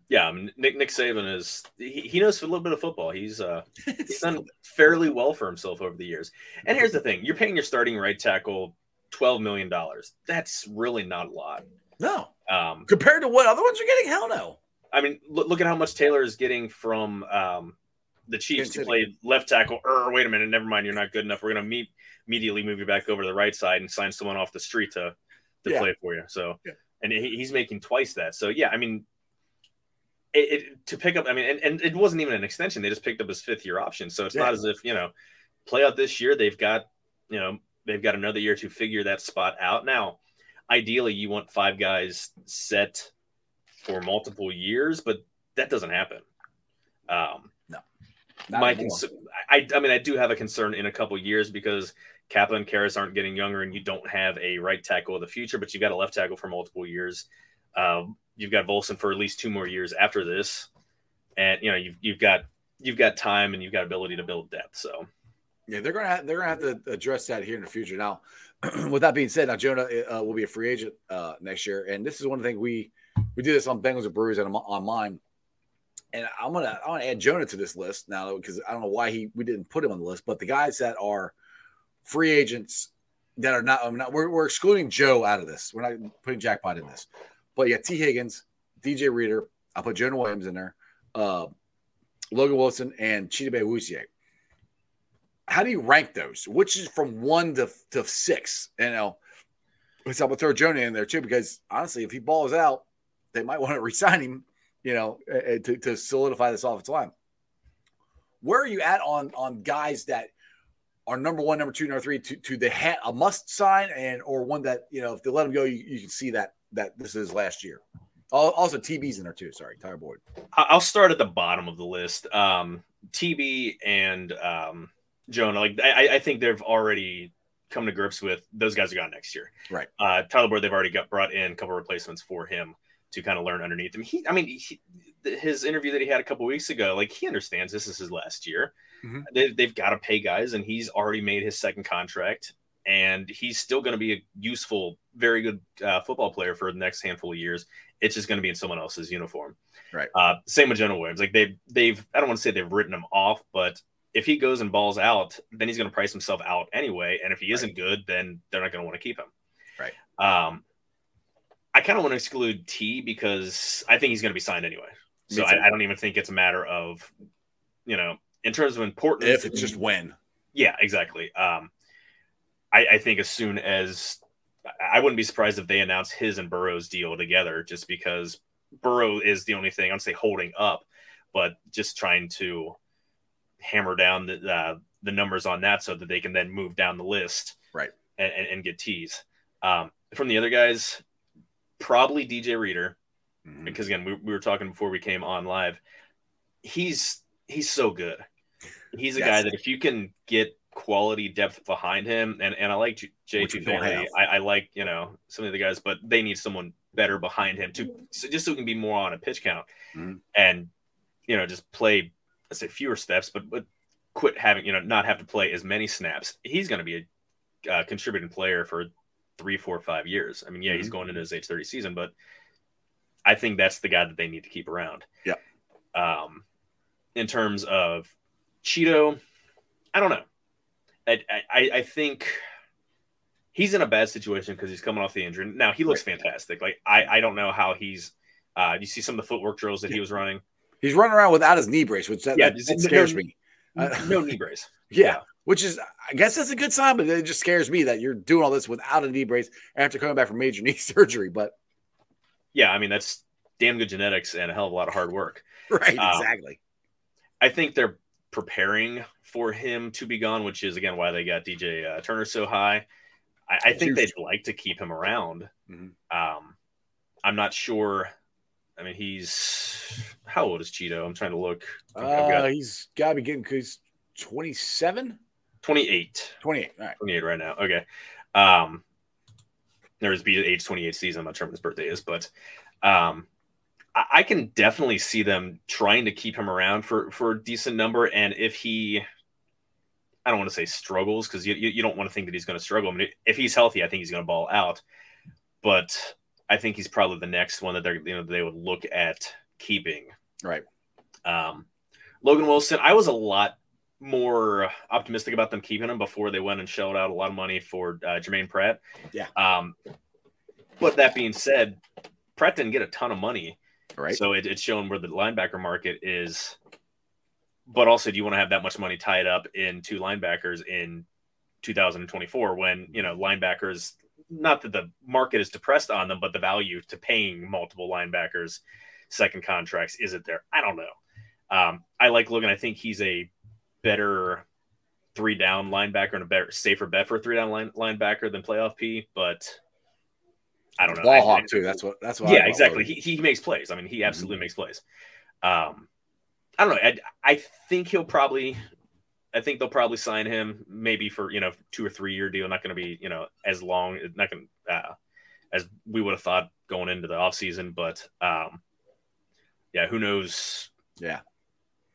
Yeah, I mean, Nick Nick Saban is he, he knows a little bit of football. He's uh he's done fairly well for himself over the years. And here's the thing: you're paying your starting right tackle twelve million dollars. That's really not a lot. No, Um, compared to what other ones are getting, hell no. I mean, look, look at how much Taylor is getting from um, the Chiefs to play left tackle. Er, wait a minute, never mind. You're not good enough. We're going to meet immediately move you back over to the right side and sign someone off the street to to Yeah. play for you. So, Yeah. And he's making twice that. So, yeah, I mean, it, it to pick up. I mean, and, and it wasn't even an extension. They just picked up his fifth year option. So it's Yeah. not as if you know, play out this year. They've got you know they've got another year to figure that spot out. Now, ideally, you want five guys set for multiple years, but that doesn't happen. Um, Not my cons- I, I mean, I do have a concern in a couple years because Cappa and Karras aren't getting younger, and you don't have a right tackle of the future, but you've got a left tackle for multiple years. Um, you've got Volson for at least two more years after this, and you know you've you've got you've got time and you've got ability to build depth. So Yeah, they're gonna have, they're gonna have to address that here in the future. Now, with that being said, now Jonah uh, will be a free agent uh, next year, and this is one thing we we do this on Bengals and Brewers and on- mine. And I'm gonna I want to add Jonah to this list now because I don't know why he we didn't put him on the list, but the guys that are free agents that are not, I'm not we're, we're excluding Joe out of this. We're not putting Jackpot in this, but yeah, Tee Higgins, DJ Reader, I'll put Jonah Williams in there, uh, Logan Wilson, and Chidobe Awuzie how do you rank those? Which is from one to, to six? You know, so I'm gonna throw Jonah in there too because honestly, if he balls out, they might want to resign him. You know, uh, to, to solidify this offensive line. Where are you at on on guys that are number one, number two, number three to to the ha- a must sign and or one that you know if they let him go, you, you can see that that this is last year. Also, TB's in there too. Sorry, Tyler Boyd. I'll start at the bottom of the list. Um, TB and um, Jonah, like I, I think they've already come to grips with those guys are gone next year. Right. Uh, Tyler Boyd, they've already got brought in a couple replacements for him to kind of learn underneath him. He, I mean, he, his interview that he had a couple weeks ago, like he understands this is his last year. Mhm. They, they've got to pay guys, and he's already made his second contract, and he's still going to be a useful, very good uh, football player for the next handful of years. It's just going to be in someone else's uniform. Right. Uh, same with Jonah Williams. Like they've they've I don't want to say they've written him off, but if he goes and balls out, then he's going to price himself out anyway. And if he isn't good, then they're not going to want to keep him. Right. Um, I kind of want to exclude T because I think he's going to be signed anyway. So. I, I don't even think it's a matter of, you know, in terms of importance. If it's just when. Yeah, exactly. Um, I, I think as soon as I wouldn't be surprised if they announce his and Burrow's deal together, just because Burrow is the only thing I'm say holding up, but just trying to hammer down the uh, the numbers on that so that they can then move down the list, Right. and, and, and get tees. Um, from the other guys, probably DJ Reader Mhm. because again we, we were talking before we came on live he's he's so good he's a guy that if you can get quality depth behind him and and i like J- Which we Finley. I, I like you know some of the guys but they need someone better behind him to so just so we can be more on a pitch count Mhm. and you know just play let's say fewer steps but but quit having you know not have to play as many snaps he's going to be a uh, contributing player for three four five years i mean yeah he's Mhm. going into his age 30 season but I think that's the guy that they need to keep around. Yeah. Um, in terms of Cheeto, I don't know. I I, I think he's in a bad situation because he's coming off the injury. Now he looks fantastic. Like I I don't know how he's. Uh, you see some of the footwork drills that he was running. He's running around without his knee brace, which that, Yeah, that, that scares no- me. Uh, No knee brace. Yeah, which is, I guess that's a good sign, but it just scares me that you're doing all this without a knee brace after coming back from major knee surgery. But Yeah, I mean that's damn good genetics and a hell of a lot of hard work. right, Um, exactly. I think they're preparing for him to be gone, which is again why they got DJ uh, Turner so high. I, I think they'd like to keep him around. Mhm. Um, I'm not sure. I mean, he's how old is Cheeto? I'm trying to look. Uh, got he's got to be getting because 27, 28. 28. All right. 28 right now. Okay. Um, there's be age 28 season. I'm not sure when his birthday is, but um, I, I can definitely see them trying to keep him around for for a decent number. And if he, I don't want to say struggles because you, you you don't want to think that he's going to struggle. I mean, if he's healthy, I think he's going to ball out. But I think he's probably the next one that they're you know they would look at keeping. Right. Um, Logan Wilson, I was a lot more optimistic about them keeping him before they went and shelled out a lot of money for uh, Germaine Pratt. Yeah. Um, but that being said, Pratt didn't get a ton of money, Right. so it, it's showing where the linebacker market is. But also, do you want to have that much money tied up in two linebackers in 2024 when you know linebackers? Not that the market is depressed on them, but the value to paying multiple linebackers second contracts isn't there. I don't know. Um, I like Logan. I think he's a better three down linebacker and a better, safer bet for a three down line, linebacker than playoff P. But I don't know. Ball hawk too. That's what. That's what. Yeah, exactly. He, he makes plays. I mean, he Mm-hmm. absolutely makes plays. Um, I don't know. I, I think he'll probably. I think they'll probably sign him maybe for you know two or three year deal. Not going to be you know as long. Not going uh, as we would have thought going into the offseason. But um, yeah, who knows? Yeah.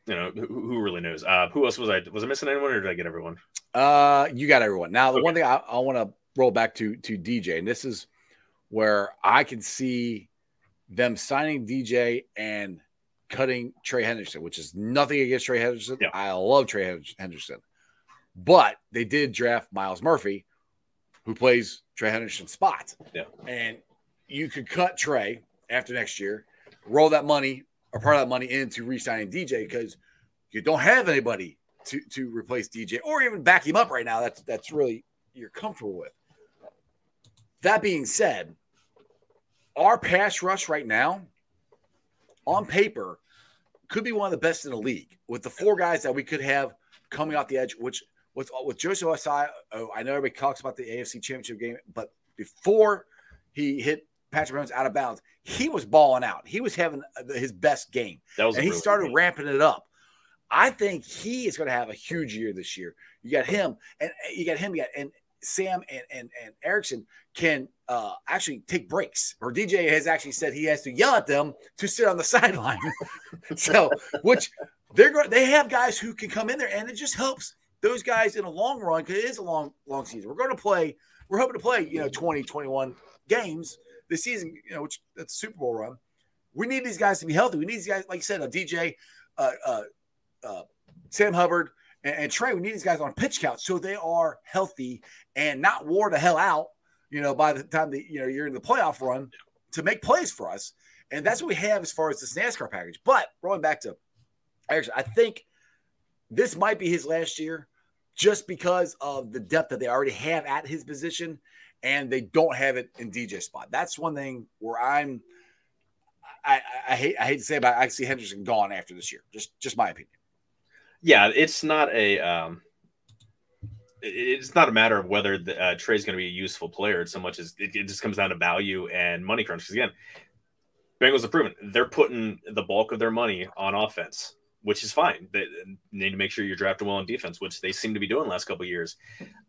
You know who, who really knows? Uh, who else was I? Was I missing anyone, or did I get everyone? Uh, you got everyone. Now, the Okay. one thing I, I want to roll back to to DJ, and this is where I can see them signing DJ and cutting Trey Hendrickson, which is nothing against Trey Hendrickson. Yeah. I love Trey Hendrickson, but they did draft Myles Murphy, who plays Trey Hendrickson's spot. Yeah. and you could cut Trey after next year, roll that money or part of that money into re-signing DJ because you don't have anybody to to replace DJ or even back him up right now. That's that's really you're comfortable with. That being said, our pass rush right now, on paper, could be one of the best in the league with the four guys that we could have coming off the edge. Which with with Joseph Ossai, oh, I know everybody talks about the AFC Championship game, but before he hit Patrick Mahomes out of bounds, he was balling out. He was having his best game That was and he started good ramping it up. I think he is going to have a huge year this year. You got him, and you got him, you got and Sam and and, and Hendrickson can uh, actually take breaks. Or DJ has actually said he has to yell at them to sit on the sideline. so, which they're going, they have guys who can come in there, and it just helps those guys in a long run because it is a long long season. We're going to play. We're hoping to play, you know, 20, 21 games this season. You know, which that's Super Bowl run. We need these guys to be healthy. We need these guys, like you said, a DJ, uh, uh, uh, Sam Hubbard, and, and Trey. We need these guys on pitch count so they are healthy and not wore the hell out. You know, by the time that you know you're in the playoff run to make plays for us, and that's what we have as far as this NASCAR package. But going back to Hendrickson, I think this might be his last year, just because of the depth that they already have at his position, and they don't have it in DJ spot. That's one thing where I'm. I, I, I hate I hate to say, about I see Hendrickson gone after this year. Just just my opinion. Yeah, it's not a um, it's not a matter of whether the, uh, Trey's going to be a useful player so much as it, it just comes down to value and money crunch. Because again, Bengals have proven they're putting the bulk of their money on offense, which is fine. They, need to make sure you're drafting well on defense, which they seem to be doing the last couple of years.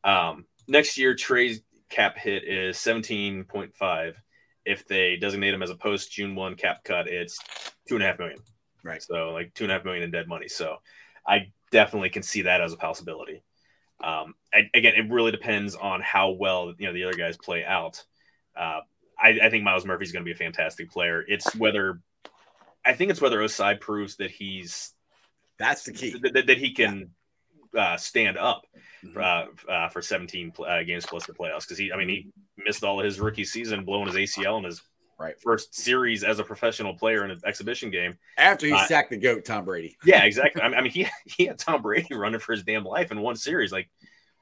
Um, next year, Trey's cap hit is 17.5. If they designate him as a post June 1 cap cut, it's two and a half million. Right. So like two and a half million in dead money. So I definitely can see that as a possibility. Um, I, again, it really depends on how well you know the other guys play out. Uh, I, I think Myles Murphy's going to be a fantastic player. It's whether I think it's whether Ossai proves that he's That's the key. that, that- he can uh, stand up Mhm. uh, uh, for 17 pl- uh, games plus the playoffs because he, I mean, he missed all of his rookie season, blowing his ACL and his Right. first series as a professional player in an exhibition game. After he Uh, sacked the goat, Tom Brady. Yeah, exactly. I mean, he he had Tom Brady running for his damn life in one series. Like,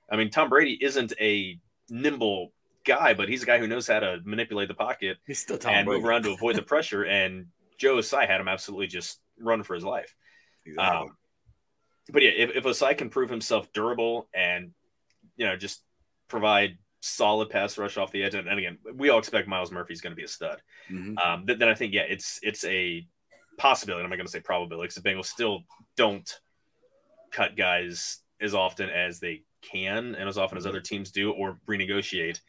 I mean, Tom Brady isn't a nimble guy, but he's a guy who knows how to manipulate the pocket He's still Tom and Brady. move around to avoid the pressure. And Joe Ossai had him absolutely just run for his life. Exactly. Um, but yeah, if, if Ossai can prove himself durable and you know just provide solid pass rush off the edge, and, and again, we all expect Myles Murphy's going to be a stud. Mhm. Um, th- then I think yeah, it's it's a possibility. I'm not going to say probability because the Bengals still don't cut guys as often as they can and as often as other teams do, or renegotiate.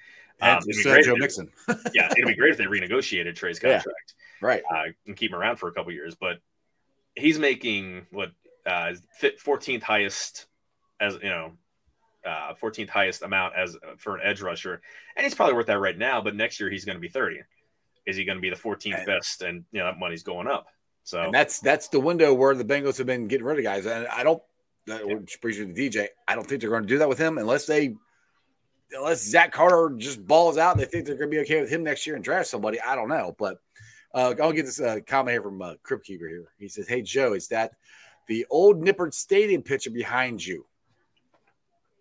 Um, And it'd be great Joe Mixon. yeah, it'd be great if they renegotiated Trey's Yeah. contract Right. uh, and keep him around for a couple years. But he's making what uh, 14th highest as you know, uh, 14th highest amount as for an edge rusher, and he's probably worth that right now. But next year he's going to be 30. Is he going to be the 14th And- best? And you know that money's going up. So And that's that's the window where the Bengals have been getting rid of guys. And I don't brings you to DJ. I don't think they're going to do that with him unless they unless Zach Carter just balls out and they think they're going to be okay with him next year and draft somebody. I don't know. But uh, I'll get this uh, comment here from uh, Crypt Keeper here. He says, Hey Joe, is that the old Nippert Stadium picture behind you?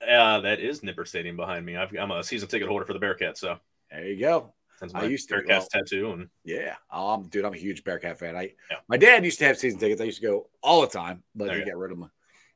Uh, that is Nippert Stadium behind me. I've, I'm a season ticket holder for the Bearcats, so There you go. that's I my used to- Bearcats well- tattoo. And Yeah, um, dude, I'm a huge Bearcat fan. I Yeah. my dad used to have season tickets. I used to go all the time, but There he got rid of them.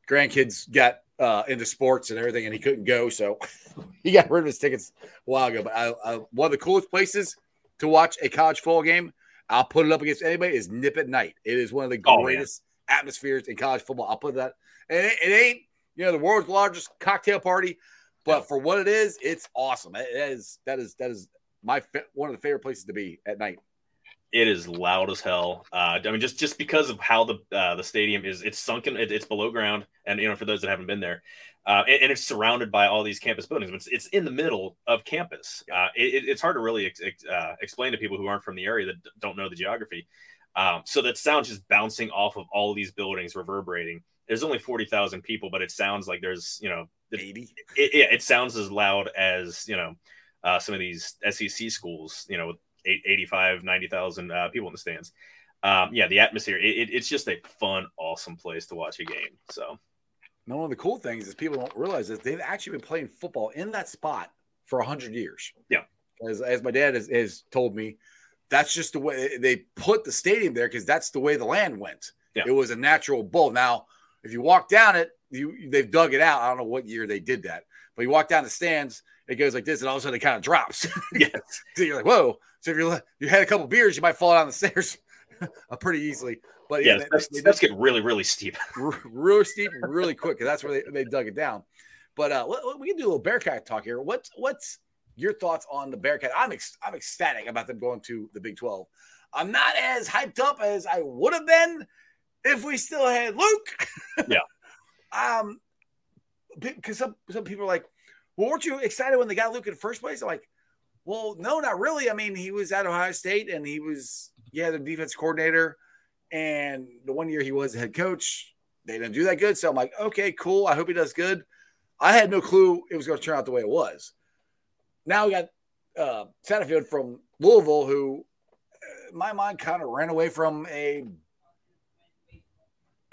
Grandkids got uh, into sports and everything, and he couldn't go, so he got rid of his tickets a while ago. But I, I, one of the coolest places to watch a college football game, I'll put it up against anybody, is Nip at Night. It is one of the Oh, greatest atmospheres in college football. I'll put that. And it, it ain't you know the world's largest cocktail party, but for what it is, it's awesome. It is that is that is my one of the favorite places to be at night. it is loud as hell. Uh, I mean, just just because of how the uh, the stadium is, it's sunken, it, it's below ground, and you know, for those that haven't been there, uh, and, and it's surrounded by all these campus buildings. But it's, it's in the middle of campus. Uh, it, it's hard to really ex- ex- uh, explain to people who aren't from the area that don't know the geography. Um, so that sound just bouncing off of all these buildings, reverberating. There's only forty thousand people, but it sounds like there's you know it, it, yeah, it sounds as loud as you know uh, some of these SEC schools, you know, with eight- 85, 90,000 uh, people in the stands. Um, yeah, the atmosphere, it, it- it's just a fun, awesome place to watch a game. So, Now, one of the cool things is people don't realize is they've actually been playing football in that spot for hundred years. Yeah. as, as my dad has, has told me, that's just the way they put the stadium there because that's the way the land went. Yeah. It was a natural bowl. Now, if you walk down it, you they've dug it out. I don't know what year they did that, but you walk down the stands, it goes like this, and all of a sudden it kind of drops. yes. so you're like, whoa. So if you're you had a couple beers, you might fall down the stairs uh, pretty easily. But Yeah, they- steps, they- steps get really, really steep. really steep really quick because that's where they, they dug it down. But uh, we can do a little Bearcat talk here. What's what's your thoughts on the Bearcat? I'm ex- I'm ecstatic about them going to the Big 12. I'm not as hyped up as I would have been if we still had Luke. Yeah. um, because some some people are like, well, weren't you excited when they got Luke in the first place? I'm like, well, no, not really. I mean, he was at Ohio State and he was yeah the defense coordinator, and the one year he was the head coach, they didn't do that good. So I'm like, okay, cool. I hope he does good. I had no clue it was going to turn out the way it was. Now we got uh, Satterfield from Louisville, who, uh, my mind, kind of ran away from a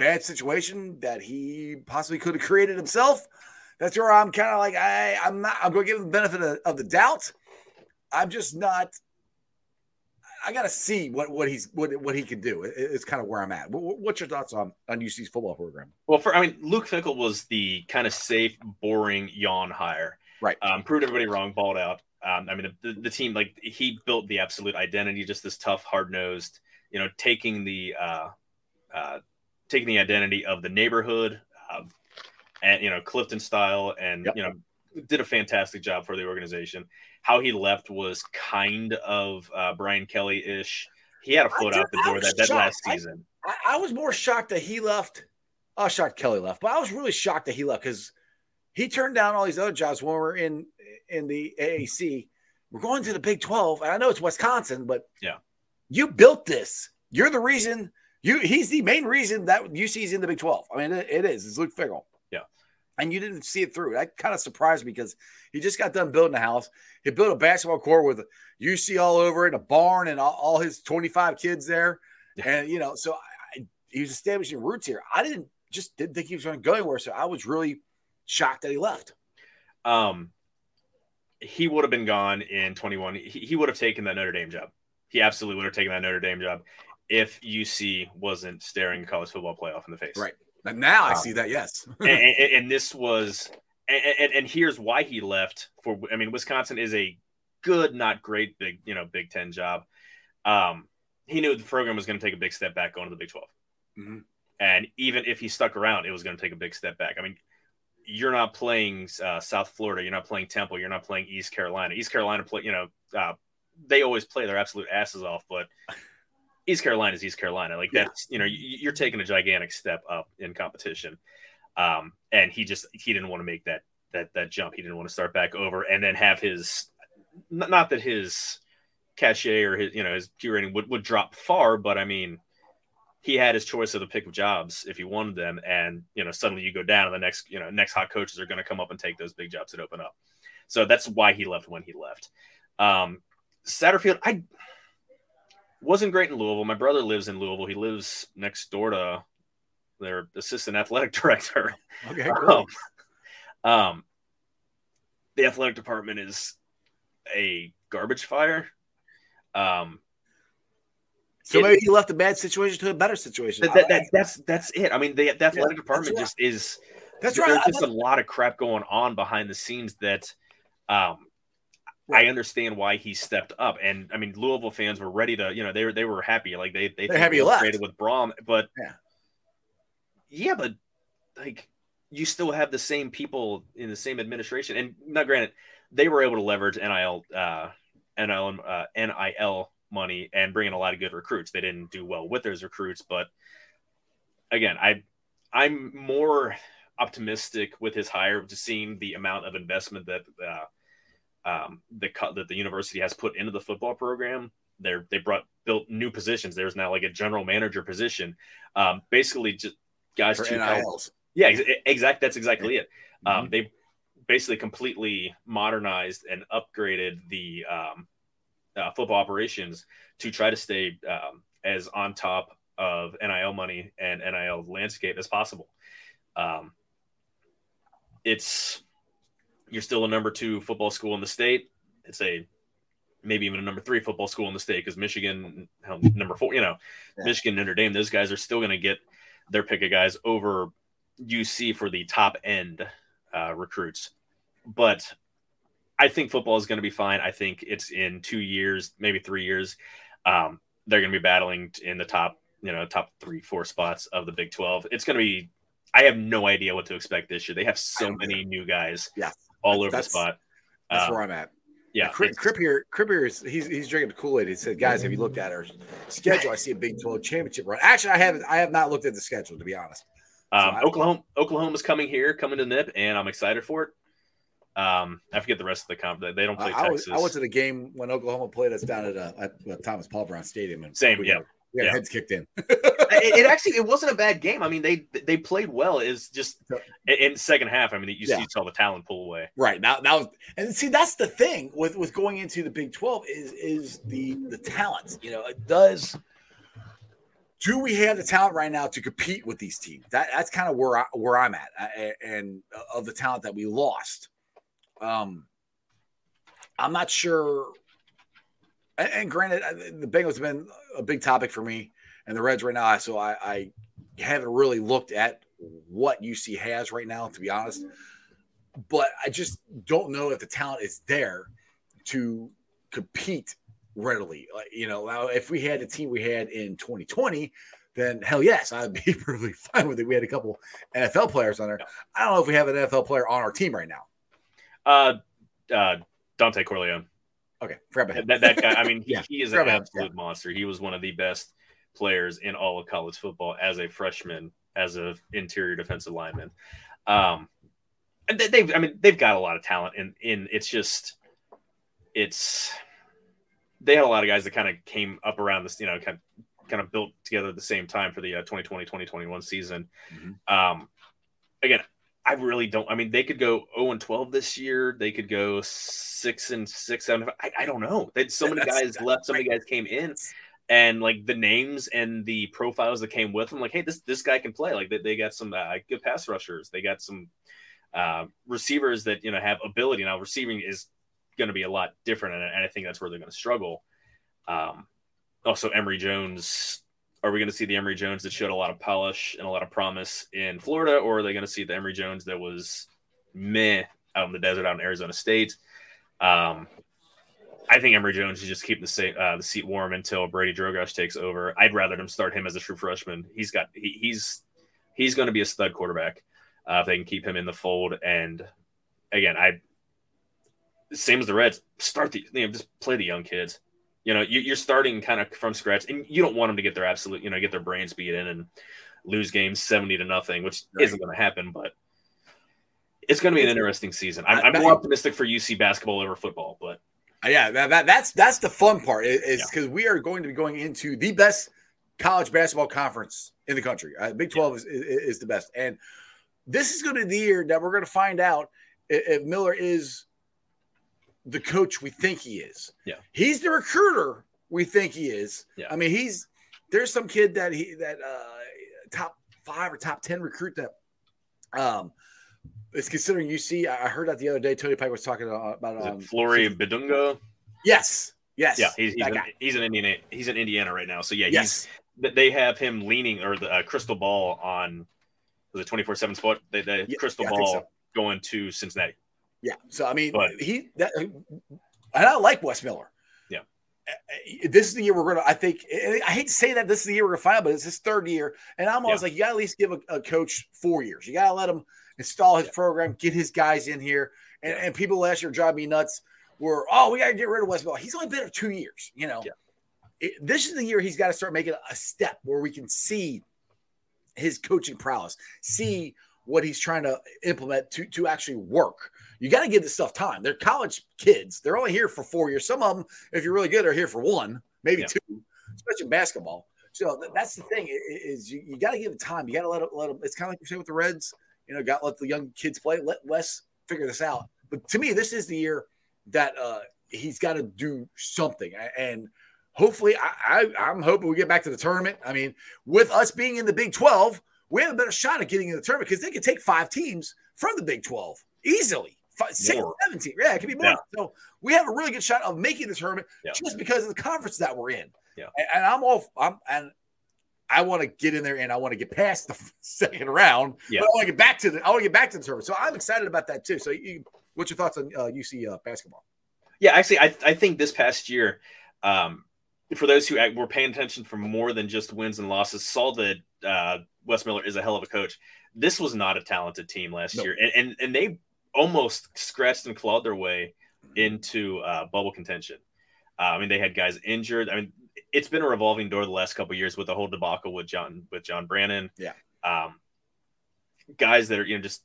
bad situation that he possibly could have created himself. That's where I'm kind of like, I, I'm not, I'm going to give him the benefit of, of the doubt. I'm just not. I got to see what what he's what what he can do. It- it's kind of where I'm at. What- What's your thoughts on on UC's football program? Well, for I mean, Luke Fickell was the kind of safe, boring yawn hire. Right. Um, proved everybody wrong, balled out. Um, I mean, the, the team like he built the absolute identity, just this tough, hard nosed. You know, taking the uh, uh, taking the identity of the neighborhood, um, and you know Clifton style, and Yep. you know did a fantastic job for the organization. How he left was kind of uh, Brian Kelly ish. He had a foot did- out the I door that, that last season. I, I was more shocked that he left. I was shocked Kelly left, but I was really shocked that he left because he turned down all these other jobs when we are in in the AAC. We're going to the Big Twelve, and I know it's Wisconsin, but Yeah. you built this. You're the reason. You he's the main reason that UC's in the Big Twelve. I mean, it, it is. It's Luke Fickell. Yeah. and you didn't see it through. That kind of surprised me because he just got done building a house. He built a basketball court with UC all over it, a barn, and all, all his 25 kids there. Yeah. And you know, so I, he was establishing roots here. I didn't just didn't think he was going to go anywhere. So I was really shocked that he left. um, he would have been gone in 21. He, he would have taken that Notre Dame job. He absolutely would have taken that Notre Dame job if UC wasn't staring college football playoff in the face. Right. And now I Wow. see that. Yes. and, and, and this was, and, and, and here's why he left. For I mean, Wisconsin is a good, not great, big you know Big Ten job. Um, he knew the program was going to take a big step back going to the Big 12 mm-hmm. and even if he stuck around, it was going to take a big step back. I mean, you're not playing uh, South Florida, you're not playing Temple, you're not playing East Carolina. East Carolina play, you know, uh, they always play their absolute asses off, but East Carolina is East Carolina. Like that's you know you're taking a gigantic step up in competition, um, and he just he didn't want to make that that that jump. He didn't want to start back over and then have his not that his cachet or his you know his Q rating would would drop far, but I mean he had his choice of the pick of jobs if he wanted them, and you know suddenly you go down, and the next you know next hot coaches are going to come up and take those big jobs that open up. So that's why he left when he left. Um, Satterfield, I wasn't great in Louisville. My brother lives in Louisville. He lives next door to their assistant athletic director. Okay, cool. Um, um, the athletic department is a garbage fire. Um, so it, maybe he left a bad situation to a better situation. That, that, that's that's it. I mean, the, the athletic yeah, department right. just is. That's right. There's just a lot of crap going on behind the scenes that um. I understand why he stepped up, and I mean Louisville fans were ready to, you know, they were they were happy, like they they they're happy left with Brohm, but yeah, yeah, but like you still have the same people in the same administration, and not granted, they were able to leverage NIL, uh, NIL, uh, NIL money and bring in a lot of good recruits. They didn't do well with those recruits, but again, I I'm more optimistic with his hire to seeing the amount of investment that. Uh, um, the cut that the university has put into the football program. They're they brought built new positions. There's now like a general manager position. Um, basically, just guys For help. Yeah, ex- exact. That's exactly it. Um, mm-hmm. They basically completely modernized and upgraded the um, uh, football operations to try to stay um, as on top of NIL money and NIL landscape as possible. Um, it's you're still a number two football school in the state. It's a maybe even a number three football school in the state because Michigan, number four, you know, yeah. Michigan, Notre Dame, those guys are still going to get their pick of guys over UC for the top end uh, recruits. But I think football is going to be fine. I think it's in two years, maybe three years. Um, they're going to be battling in the top, you know, top three, four spots of the Big 12. It's going to be, I have no idea what to expect this year. They have so many new guys. Yeah all over the spot. That's um, where I'm at. Yeah, Crip, here. Crippier is he's he's drinking the Kool Aid. He said, "Guys, have you looked at our schedule? I see a Big Twelve championship run. Actually, I haven't. I have not looked at the schedule to be honest. Um, so Oklahoma, Oklahoma's coming here, coming to Nip, and I'm excited for it. Um, I forget the rest of the comp. They don't play I, Texas. I, was, I went to the game when Oklahoma played us down at, uh, at, at Thomas Paul Brown Stadium. And Same, yeah. We got yeah. heads kicked in. it, it, actually it wasn't a bad game. I mean, they they played well. Is just in the second half. I mean, you yeah. see saw the talent pull away. Right now, now, and see that's the thing with with going into the Big Twelve is is the the talent. You know, it does. Do we have the talent right now to compete with these teams? That that's kind of where I, where I'm at, and of the talent that we lost. Um, I'm not sure and, granted, the Bengals have been a big topic for me, and the Reds right now. So I, I haven't really looked at what UC has right now, to be honest. But I just don't know if the talent is there to compete readily. Like, you know, now if we had the team we had in 2020, then hell yes, I'd be perfectly fine with it. We had a couple NFL players on there. I don't know if we have an NFL player on our team right now. Uh, uh Dontay Corleone. Okay, that, that guy. I mean, he, yeah, he is an absolute yeah. monster. He was one of the best players in all of college football as a freshman, as an interior defensive lineman. Um, and they've, I mean, they've got a lot of talent, and in it's just, it's they had a lot of guys that kind of came up around this, you know, kind of kind of built together at the same time for the uh, 2020 2021 season. Mm-hmm. Um, again, I really don't. I mean, they could go 0 and 12 this year. They could go six and six, seven. I, I don't know. That so many guys left. So many guys came in, and like the names and the profiles that came with them. Like, hey, this this guy can play. Like they, they got some uh, good pass rushers. They got some uh, receivers that you know have ability. Now receiving is going to be a lot different, and, and I think that's where they're going to struggle. Um, also, Emory Jones are we going to see the Emory Jones that showed a lot of polish and a lot of promise in Florida, or are they going to see the Emory Jones that was meh out in the desert out in Arizona State. Um, I think Emory Jones should just keep the, sa- uh, the seat warm until Brady Drogosz takes over. I'd rather them start him as a true freshman. He's got he, he's he's going to be a stud quarterback uh, if they can keep him in the fold. And again, I same as the Reds, start the you know just play the young kids. You know, you, are starting kind of from scratch, and you don't want them to get their absolute you know get their brains beat in and lose games seventy to nothing, which right. isn't going to happen, but. It's going to be an interesting season. I'm, I'm more optimistic for UC basketball over football, but yeah, that, that, that's that's the fun part is because yeah. we are going to be going into the best college basketball conference in the country. Uh, Big Twelve yeah. is, is, is the best, and this is going to be the year that we're going to find out if Miller is the coach we think he is. Yeah, he's the recruiter we think he is. Yeah, I mean he's there's some kid that he that uh, top five or top ten recruit that um it's considering UC. I heard that the other day. Tony Pike was talking about it um, Flory Bidunga. Yes, yes, yeah. He's he's, an, he's an Indiana. He's in Indiana right now. So yeah, yes. They have him leaning or the uh, crystal ball on the twenty four seven spot. The, the yeah, crystal yeah, ball so. going to Cincinnati. Yeah. So I mean, but, he that, and I like Wes Miller. Yeah. Eh, eh, this is the year we're gonna. I think. Eh, I hate to say that this is the year we're gonna find out, but it's his third year, and I'm always yeah. like, you gotta at least give a, a coach four years. You gotta let him install his program, get his guys in here. And, and people last year drive me nuts were, oh, we got to get rid of Wes Miller. He's only been here two years, you know. Yeah. It, this is the year he's got to start making a step where we can see his coaching prowess, see mm-hmm. What he's trying to implement to, to actually work. You got to give this stuff time. They're college kids. They're only here for four years. Some of them, if you're really good, are here for one, maybe yeah. two, especially in basketball. So that's the thing is you, you got to give it time. You got to let it, let them. It's kind of like you're saying with the Reds you know, got let the young kids play. Let Wes figure this out. But to me, this is the year that uh, he's got to do something. And hopefully, I, I, am hoping we get back to the tournament. I mean, with us being in the Big 12, we have a better shot at getting in the tournament because they could take five teams from the Big 12 easily. Five, six, more. 17. Yeah, it could be more. Yeah. So we have a really good shot of making the tournament yeah. just because of the conference that we're in. Yeah. And, and I'm all I'm and I want to get in there and I want to get past the second round. Yeah. But I want to get back to the I want to get back to the tournament. So I'm excited about that too. So you, what's your thoughts on uh, UC uh, basketball? Yeah, actually, I, I think this past year, um, for those who were paying attention for more than just wins and losses, saw that uh, Wes Miller is a hell of a coach. This was not a talented team last nope. year, and, and and they almost scratched and clawed their way into uh, bubble contention. Uh, I mean, they had guys injured. I mean, it's been a revolving door the last couple years with the whole debacle with John with John Brannen. Yeah. Um, guys that are you know just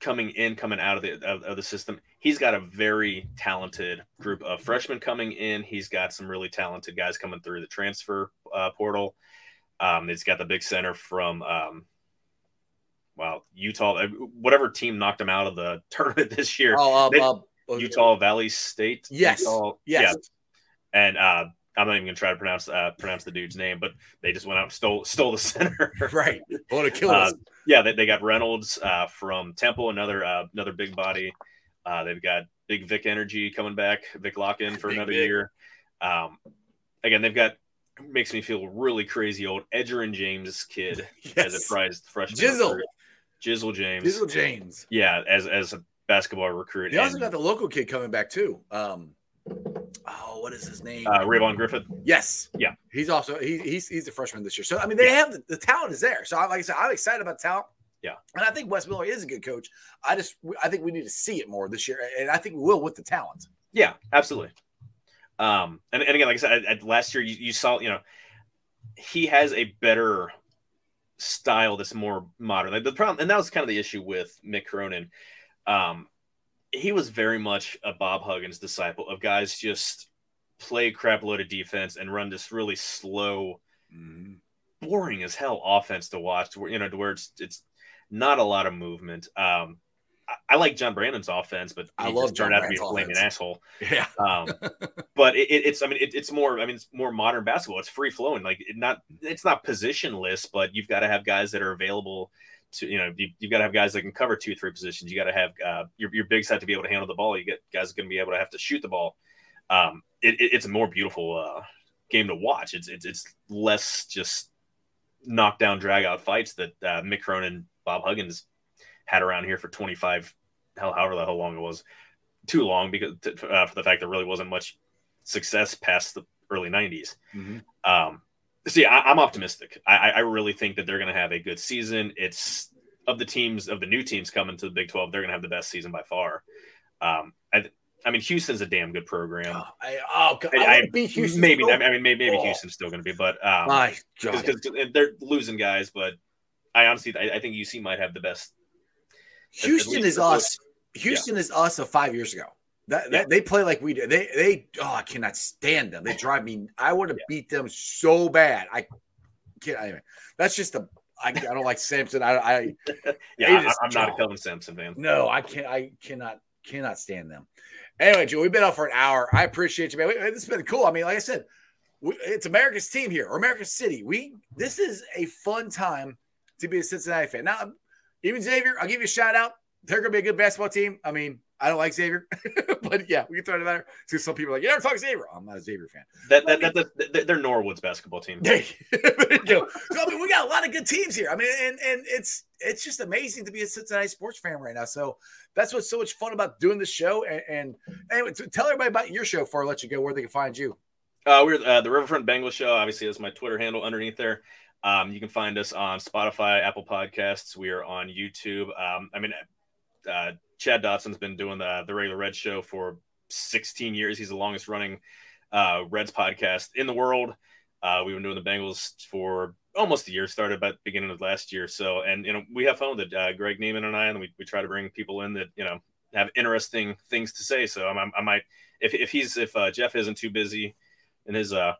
coming in, coming out of the of, of, the system. He's got a very talented group of freshmen coming in. He's got some really talented guys coming through the transfer uh, portal. Um, he's got the big center from um, well Utah, uh, whatever team knocked him out of the tournament this year. Oh, um, they, uh, Utah Valley State. Yes, Utah, yes. Yeah. And uh, I'm not even gonna try to pronounce uh, pronounce the dude's name, but they just went out and stole stole the center. right, want to kill uh, us. Yeah, they, they got Reynolds uh, from Temple, another uh, another big body. Uh, they've got Big Vic Energy coming back, Vic Lakhin for big another year. Um, again, they've got makes me feel really crazy old Edgerrin James kid yes. as a prized freshman. Jizzle. Jizzle James. Jizzle James. Yeah, as as a basketball recruit. They also got the local kid coming back too. Um, oh, what is his name? Uh, Rayvon Griffith. Yes. Yeah. He's also he, he's he's a freshman this year. So I mean, they yeah. have the, the, talent is there. So like I said, I'm excited about talent. Yeah. And I think Wes Miller is a good coach. I just I think we need to see it more this year, and I think we will with the talent. Yeah, absolutely. Um, and, and again, like I said, at, last year you, you saw, you know, he has a better style that's more modern. Like the problem, and that was kind of the issue with Mick Cronin. Um, he was very much a Bob Huggins disciple of guys just play crap load of defense and run this really slow, mm. boring as hell offense to watch. To where you know to where it's it's not a lot of movement. Um, I, I like John Brannen's offense, but I love turned John out to be a flaming asshole. Yeah. Um, but it, it's I mean it, it's more I mean it's more modern basketball. It's free flowing. Like it not it's not positionless, but you've got to have guys that are available to you know you, have got to have guys that can cover two three positions. You got to have uh, your your big side to be able to handle the ball. You get guys going to be able to have to shoot the ball. Um, it, it, it's a more beautiful uh, game to watch. It's, it's it's less just knockdown drag out fights that uh, Mick Cronin, Bob Huggins had around here for 25, hell, however the hell long it was, too long because uh, for the fact there really wasn't much success past the early 90s. Mm-hmm. Um, see, I, am optimistic. I, I really think that they're going to have a good season. It's of the teams of the new teams coming to the Big 12, they're going to have the best season by far. Um, I, I mean, Houston's a damn good program. Oh, I, oh, God, I, I beat Houston. Maybe, I mean, maybe, maybe oh. Houston's still going to be, but um, my God, because they're losing guys. But I honestly, I, I, think UC might have the best. Houston is us. Houston yeah. is us of five years ago. That, yeah. they play like we do. They they oh I cannot stand them. They drive me. I would have yeah. beat them so bad. I can't. Anyway, that's just a. I, I don't like Sampson. I, I yeah. I, am not a Kelvin Sampson fan. No, I can't. I cannot cannot stand them. Anyway, Joe, we've been out for an hour. I appreciate you, man. This has been cool. I mean, like I said, we, it's America's team here, or America's city. We this is a fun time to be a Cincinnati fan. Now, even Xavier, I'll give you a shout out. They're going to be a good basketball team. I mean, I don't like Xavier, but yeah, we can throw it out there. So some people are like, you never talk Xavier. I'm not a Xavier fan. That, that, that, that they're Norwood's basketball team. There you so, I mean, we got a lot of good teams here. I mean, and and it's it's just amazing to be a Cincinnati sports fan right now. So that's what's so much fun about doing the show. And, and anyway, tell everybody about your show before I let you go, where they can find you. Uh, we're uh, the Riverfront Bengals Show. Obviously, that's my Twitter handle underneath there. Um, you can find us on Spotify, Apple Podcasts. We are on YouTube. Um, I mean, uh, Chad Dotson's been doing the the regular Red Show for 16 years. He's the longest running uh, Reds podcast in the world. Uh, we've been doing the Bengals for almost a year. Started about the beginning of last year. So, and you know, we have fun with it. Uh, Greg Neiman and I, and we, we try to bring people in that you know have interesting things to say. So, I, I might if if he's if uh, Jeff isn't too busy in his uh,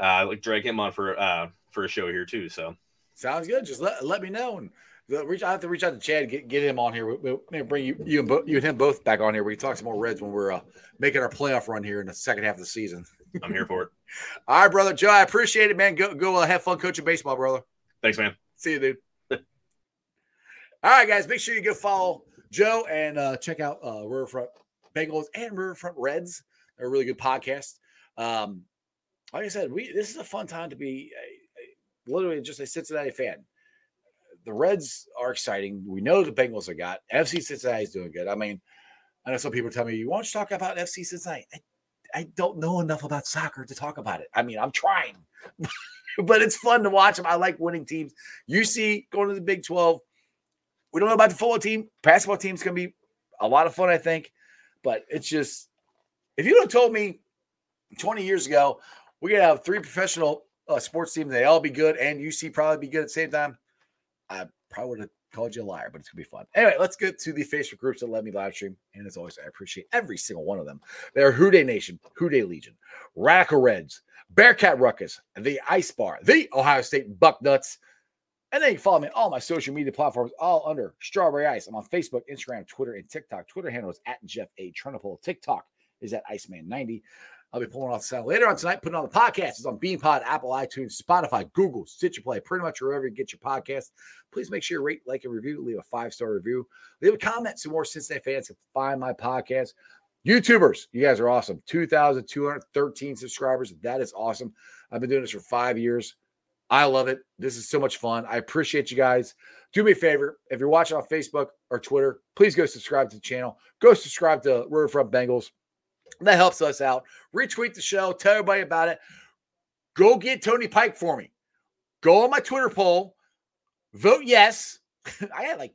uh like drag him on for uh for a show here too. So sounds good. Just let let me know and reach. I have to reach out to Chad, get get him on here. We'll, we'll bring you you and bo- you and him both back on here. We can talk some more Reds when we're uh, making our playoff run here in the second half of the season. I'm here for it. All right, brother Joe. I appreciate it, man. Go go uh, have fun coaching baseball, brother. Thanks, man. See you, dude. All right, guys. Make sure you go follow Joe and uh, check out uh, Riverfront Bengals and Riverfront Reds. They're a really good podcast. Um, like I said, we this is a fun time to be literally just a Cincinnati fan the Reds are exciting. We know the Bengals are got. FC Cincinnati is doing good. I mean, I know some people tell me, you want to talk about FC Cincinnati? I, I don't know enough about soccer to talk about it. I mean, I'm trying, but it's fun to watch them. I like winning teams. See, going to the Big 12, we don't know about the football team. Basketball team's going to be a lot of fun, I think. But it's just, if you'd have told me 20 years ago, we're going to have three professional uh, sports teams, they all be good, and UC probably be good at the same time, I probably would have called you a liar, but it's gonna be fun. Anyway, let's get to the Facebook groups that let me live stream. And as always, I appreciate every single one of them. They're Who Dey Nation, Who Dey Legion, Radical Reds, Bearcat Ruckus, the Ice Bar, the Ohio State Bucknuts. And then you follow me on all my social media platforms, all under Strawberry Ice. I'm on Facebook, Instagram, Twitter, and TikTok. Twitter handle is at Jeff A. Trennepohl. TikTok is at Iceman90. I'll be pulling off the sound later on tonight, putting on the podcast. It's on BeanPod, Apple, iTunes, Spotify, Google, Stitcher Play, pretty much wherever you get your podcast. Please make sure you rate, like, and review. Leave a five star review. Leave a comment so more Cincinnati fans can find my podcast. YouTubers, you guys are awesome. 2,213 subscribers. That is awesome. I've been doing this for five years. I love it. This is so much fun. I appreciate you guys. Do me a favor. If you're watching on Facebook or Twitter, please go subscribe to the channel. Go subscribe to Riverfront Bengals. That helps us out. Retweet the show. Tell everybody about it. Go get Tony Pike for me. Go on my Twitter poll. Vote yes. I had like,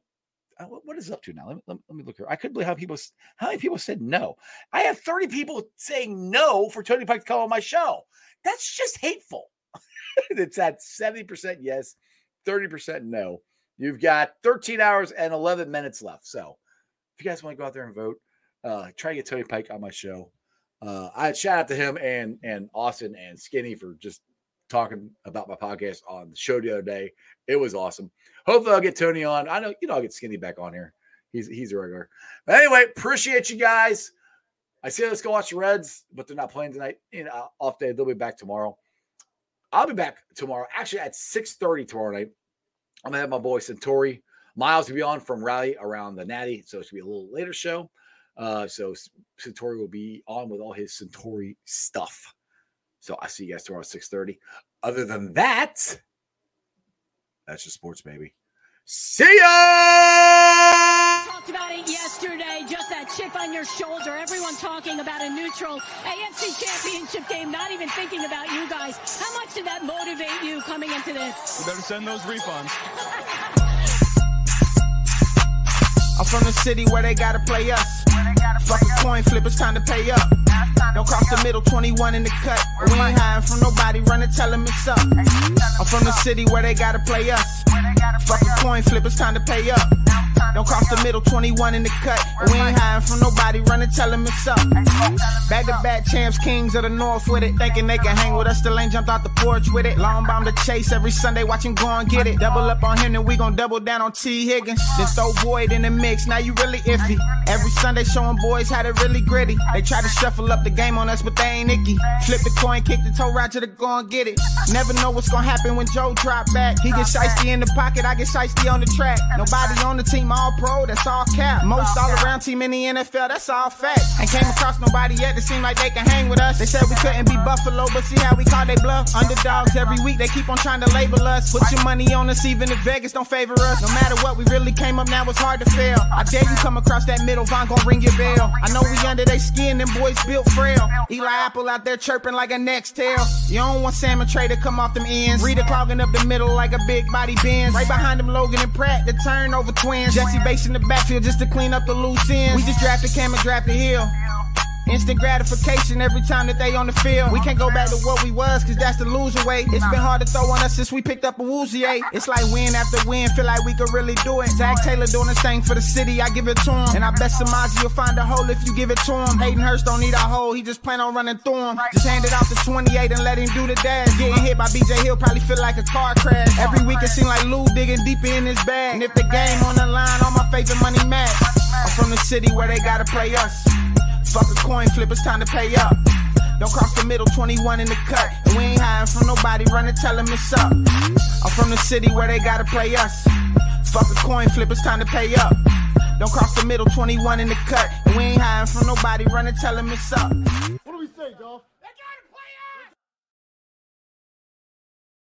uh, what is up to now? Let me, let me look here. I couldn't believe how people, how many people said no. I have 30 people saying no for Tony Pike to come on my show. That's just hateful. it's at 70% yes, 30% no. You've got 13 hours and 11 minutes left. So if you guys want to go out there and vote, uh, try to get Tony Pike on my show. Uh, I shout out to him and and Austin and Skinny for just talking about my podcast on the show the other day. It was awesome. Hopefully, I'll get Tony on. I know you know I'll get Skinny back on here. He's he's a regular. But anyway, appreciate you guys. I say let's go watch the Reds, but they're not playing tonight. You know, off day. They'll be back tomorrow. I'll be back tomorrow. Actually, at 6:30 tomorrow night. I'm gonna have my boy Centauri Miles to be on from Rally around the Natty, so it gonna be a little later show. Uh, so Centauri will be on with all his Centauri stuff. So I see you guys tomorrow at 6:30. Other than that, that's just sports, baby. See ya! talked about it yesterday, just that chip on your shoulder. Everyone talking about a neutral AFC championship game, not even thinking about you guys. How much did that motivate you coming into this? You better send those refunds. I'm from the city where they gotta play us. Fuck a coin flip, it's time to pay up. Don't cross the middle, 21 in the cut. We ain't hiding from nobody, running, tell them it's up. I'm from the city where they gotta play us. Fuck a coin flip, it's time to pay up. Don't cross the middle, 21 in the cut. We ain't hiding from nobody, running, tell them it's up. Back to back champs, kings of the north with it. Thinking they can hang with us, still ain't jumped out the porch with it. Long bomb to chase every Sunday, watch him go and get it. Double up on him, then we gon' double down on T. Higgins. Then throw Boyd in the mix, now you really iffy. Every Sunday showing boys had to really gritty. They try to shuffle up the game on us, but they ain't icky. Flip the coin, kick the toe Roger to go and get it. Never know what's gonna happen when Joe drop back. He get shiesty in the pocket, I get shiesty on the track. Nobody on the team all pro, that's all cap. Most all around team in the NFL, that's all fact. Ain't came across nobody yet that seem like they can hang with us. They said we couldn't be Buffalo, but see how we call they bluff. Underdogs every week, they keep on trying to label us. Put your money on us, even if Vegas don't favor us. No matter what, we really came up now, it's hard to fail. I dare you come across that middle, Vonn gon' ring your bell. I know we under they skin, them boys built frail. Eli Apple out there chirping like a next tail. You don't want Sam and Trey to come off them ends. Reader clogging up the middle like a big body Benz. Right behind them, Logan and Pratt, the turnover twins. Jessie Bates in the backfield just to clean up the loose ends. We just drafted Cam and drafted Hill. Instant gratification every time that they on the field. We can't go back to what we was, cause that's the loser way. It's been hard to throw on us since we picked up a Awuzie. It's like win after win, feel like we could really do it. Zac Taylor doing the same for the city, I give it to him. And I bet Samaje will find a hole if you give it to him. Hayden Hurst don't need a hole, he just plan on running through him. Just hand it off to 28 and let him do the dash. Getting hit by BJ Hill probably feel like a car crash. Every week it seem like Lou digging deeper in his bag. And if the game on the line, all my favorite money match. I'm from the city where they gotta play us. Fuck a coin flip, it's time to pay up. Don't cross the middle, 21 in the cut. And we ain't hiding from nobody, running, tell them it's up. I'm from the city where they gotta play us. Fuck a coin flip, it's time to pay up. Don't cross the middle, 21 in the cut. And we ain't hiding from nobody, running, tell them it's up.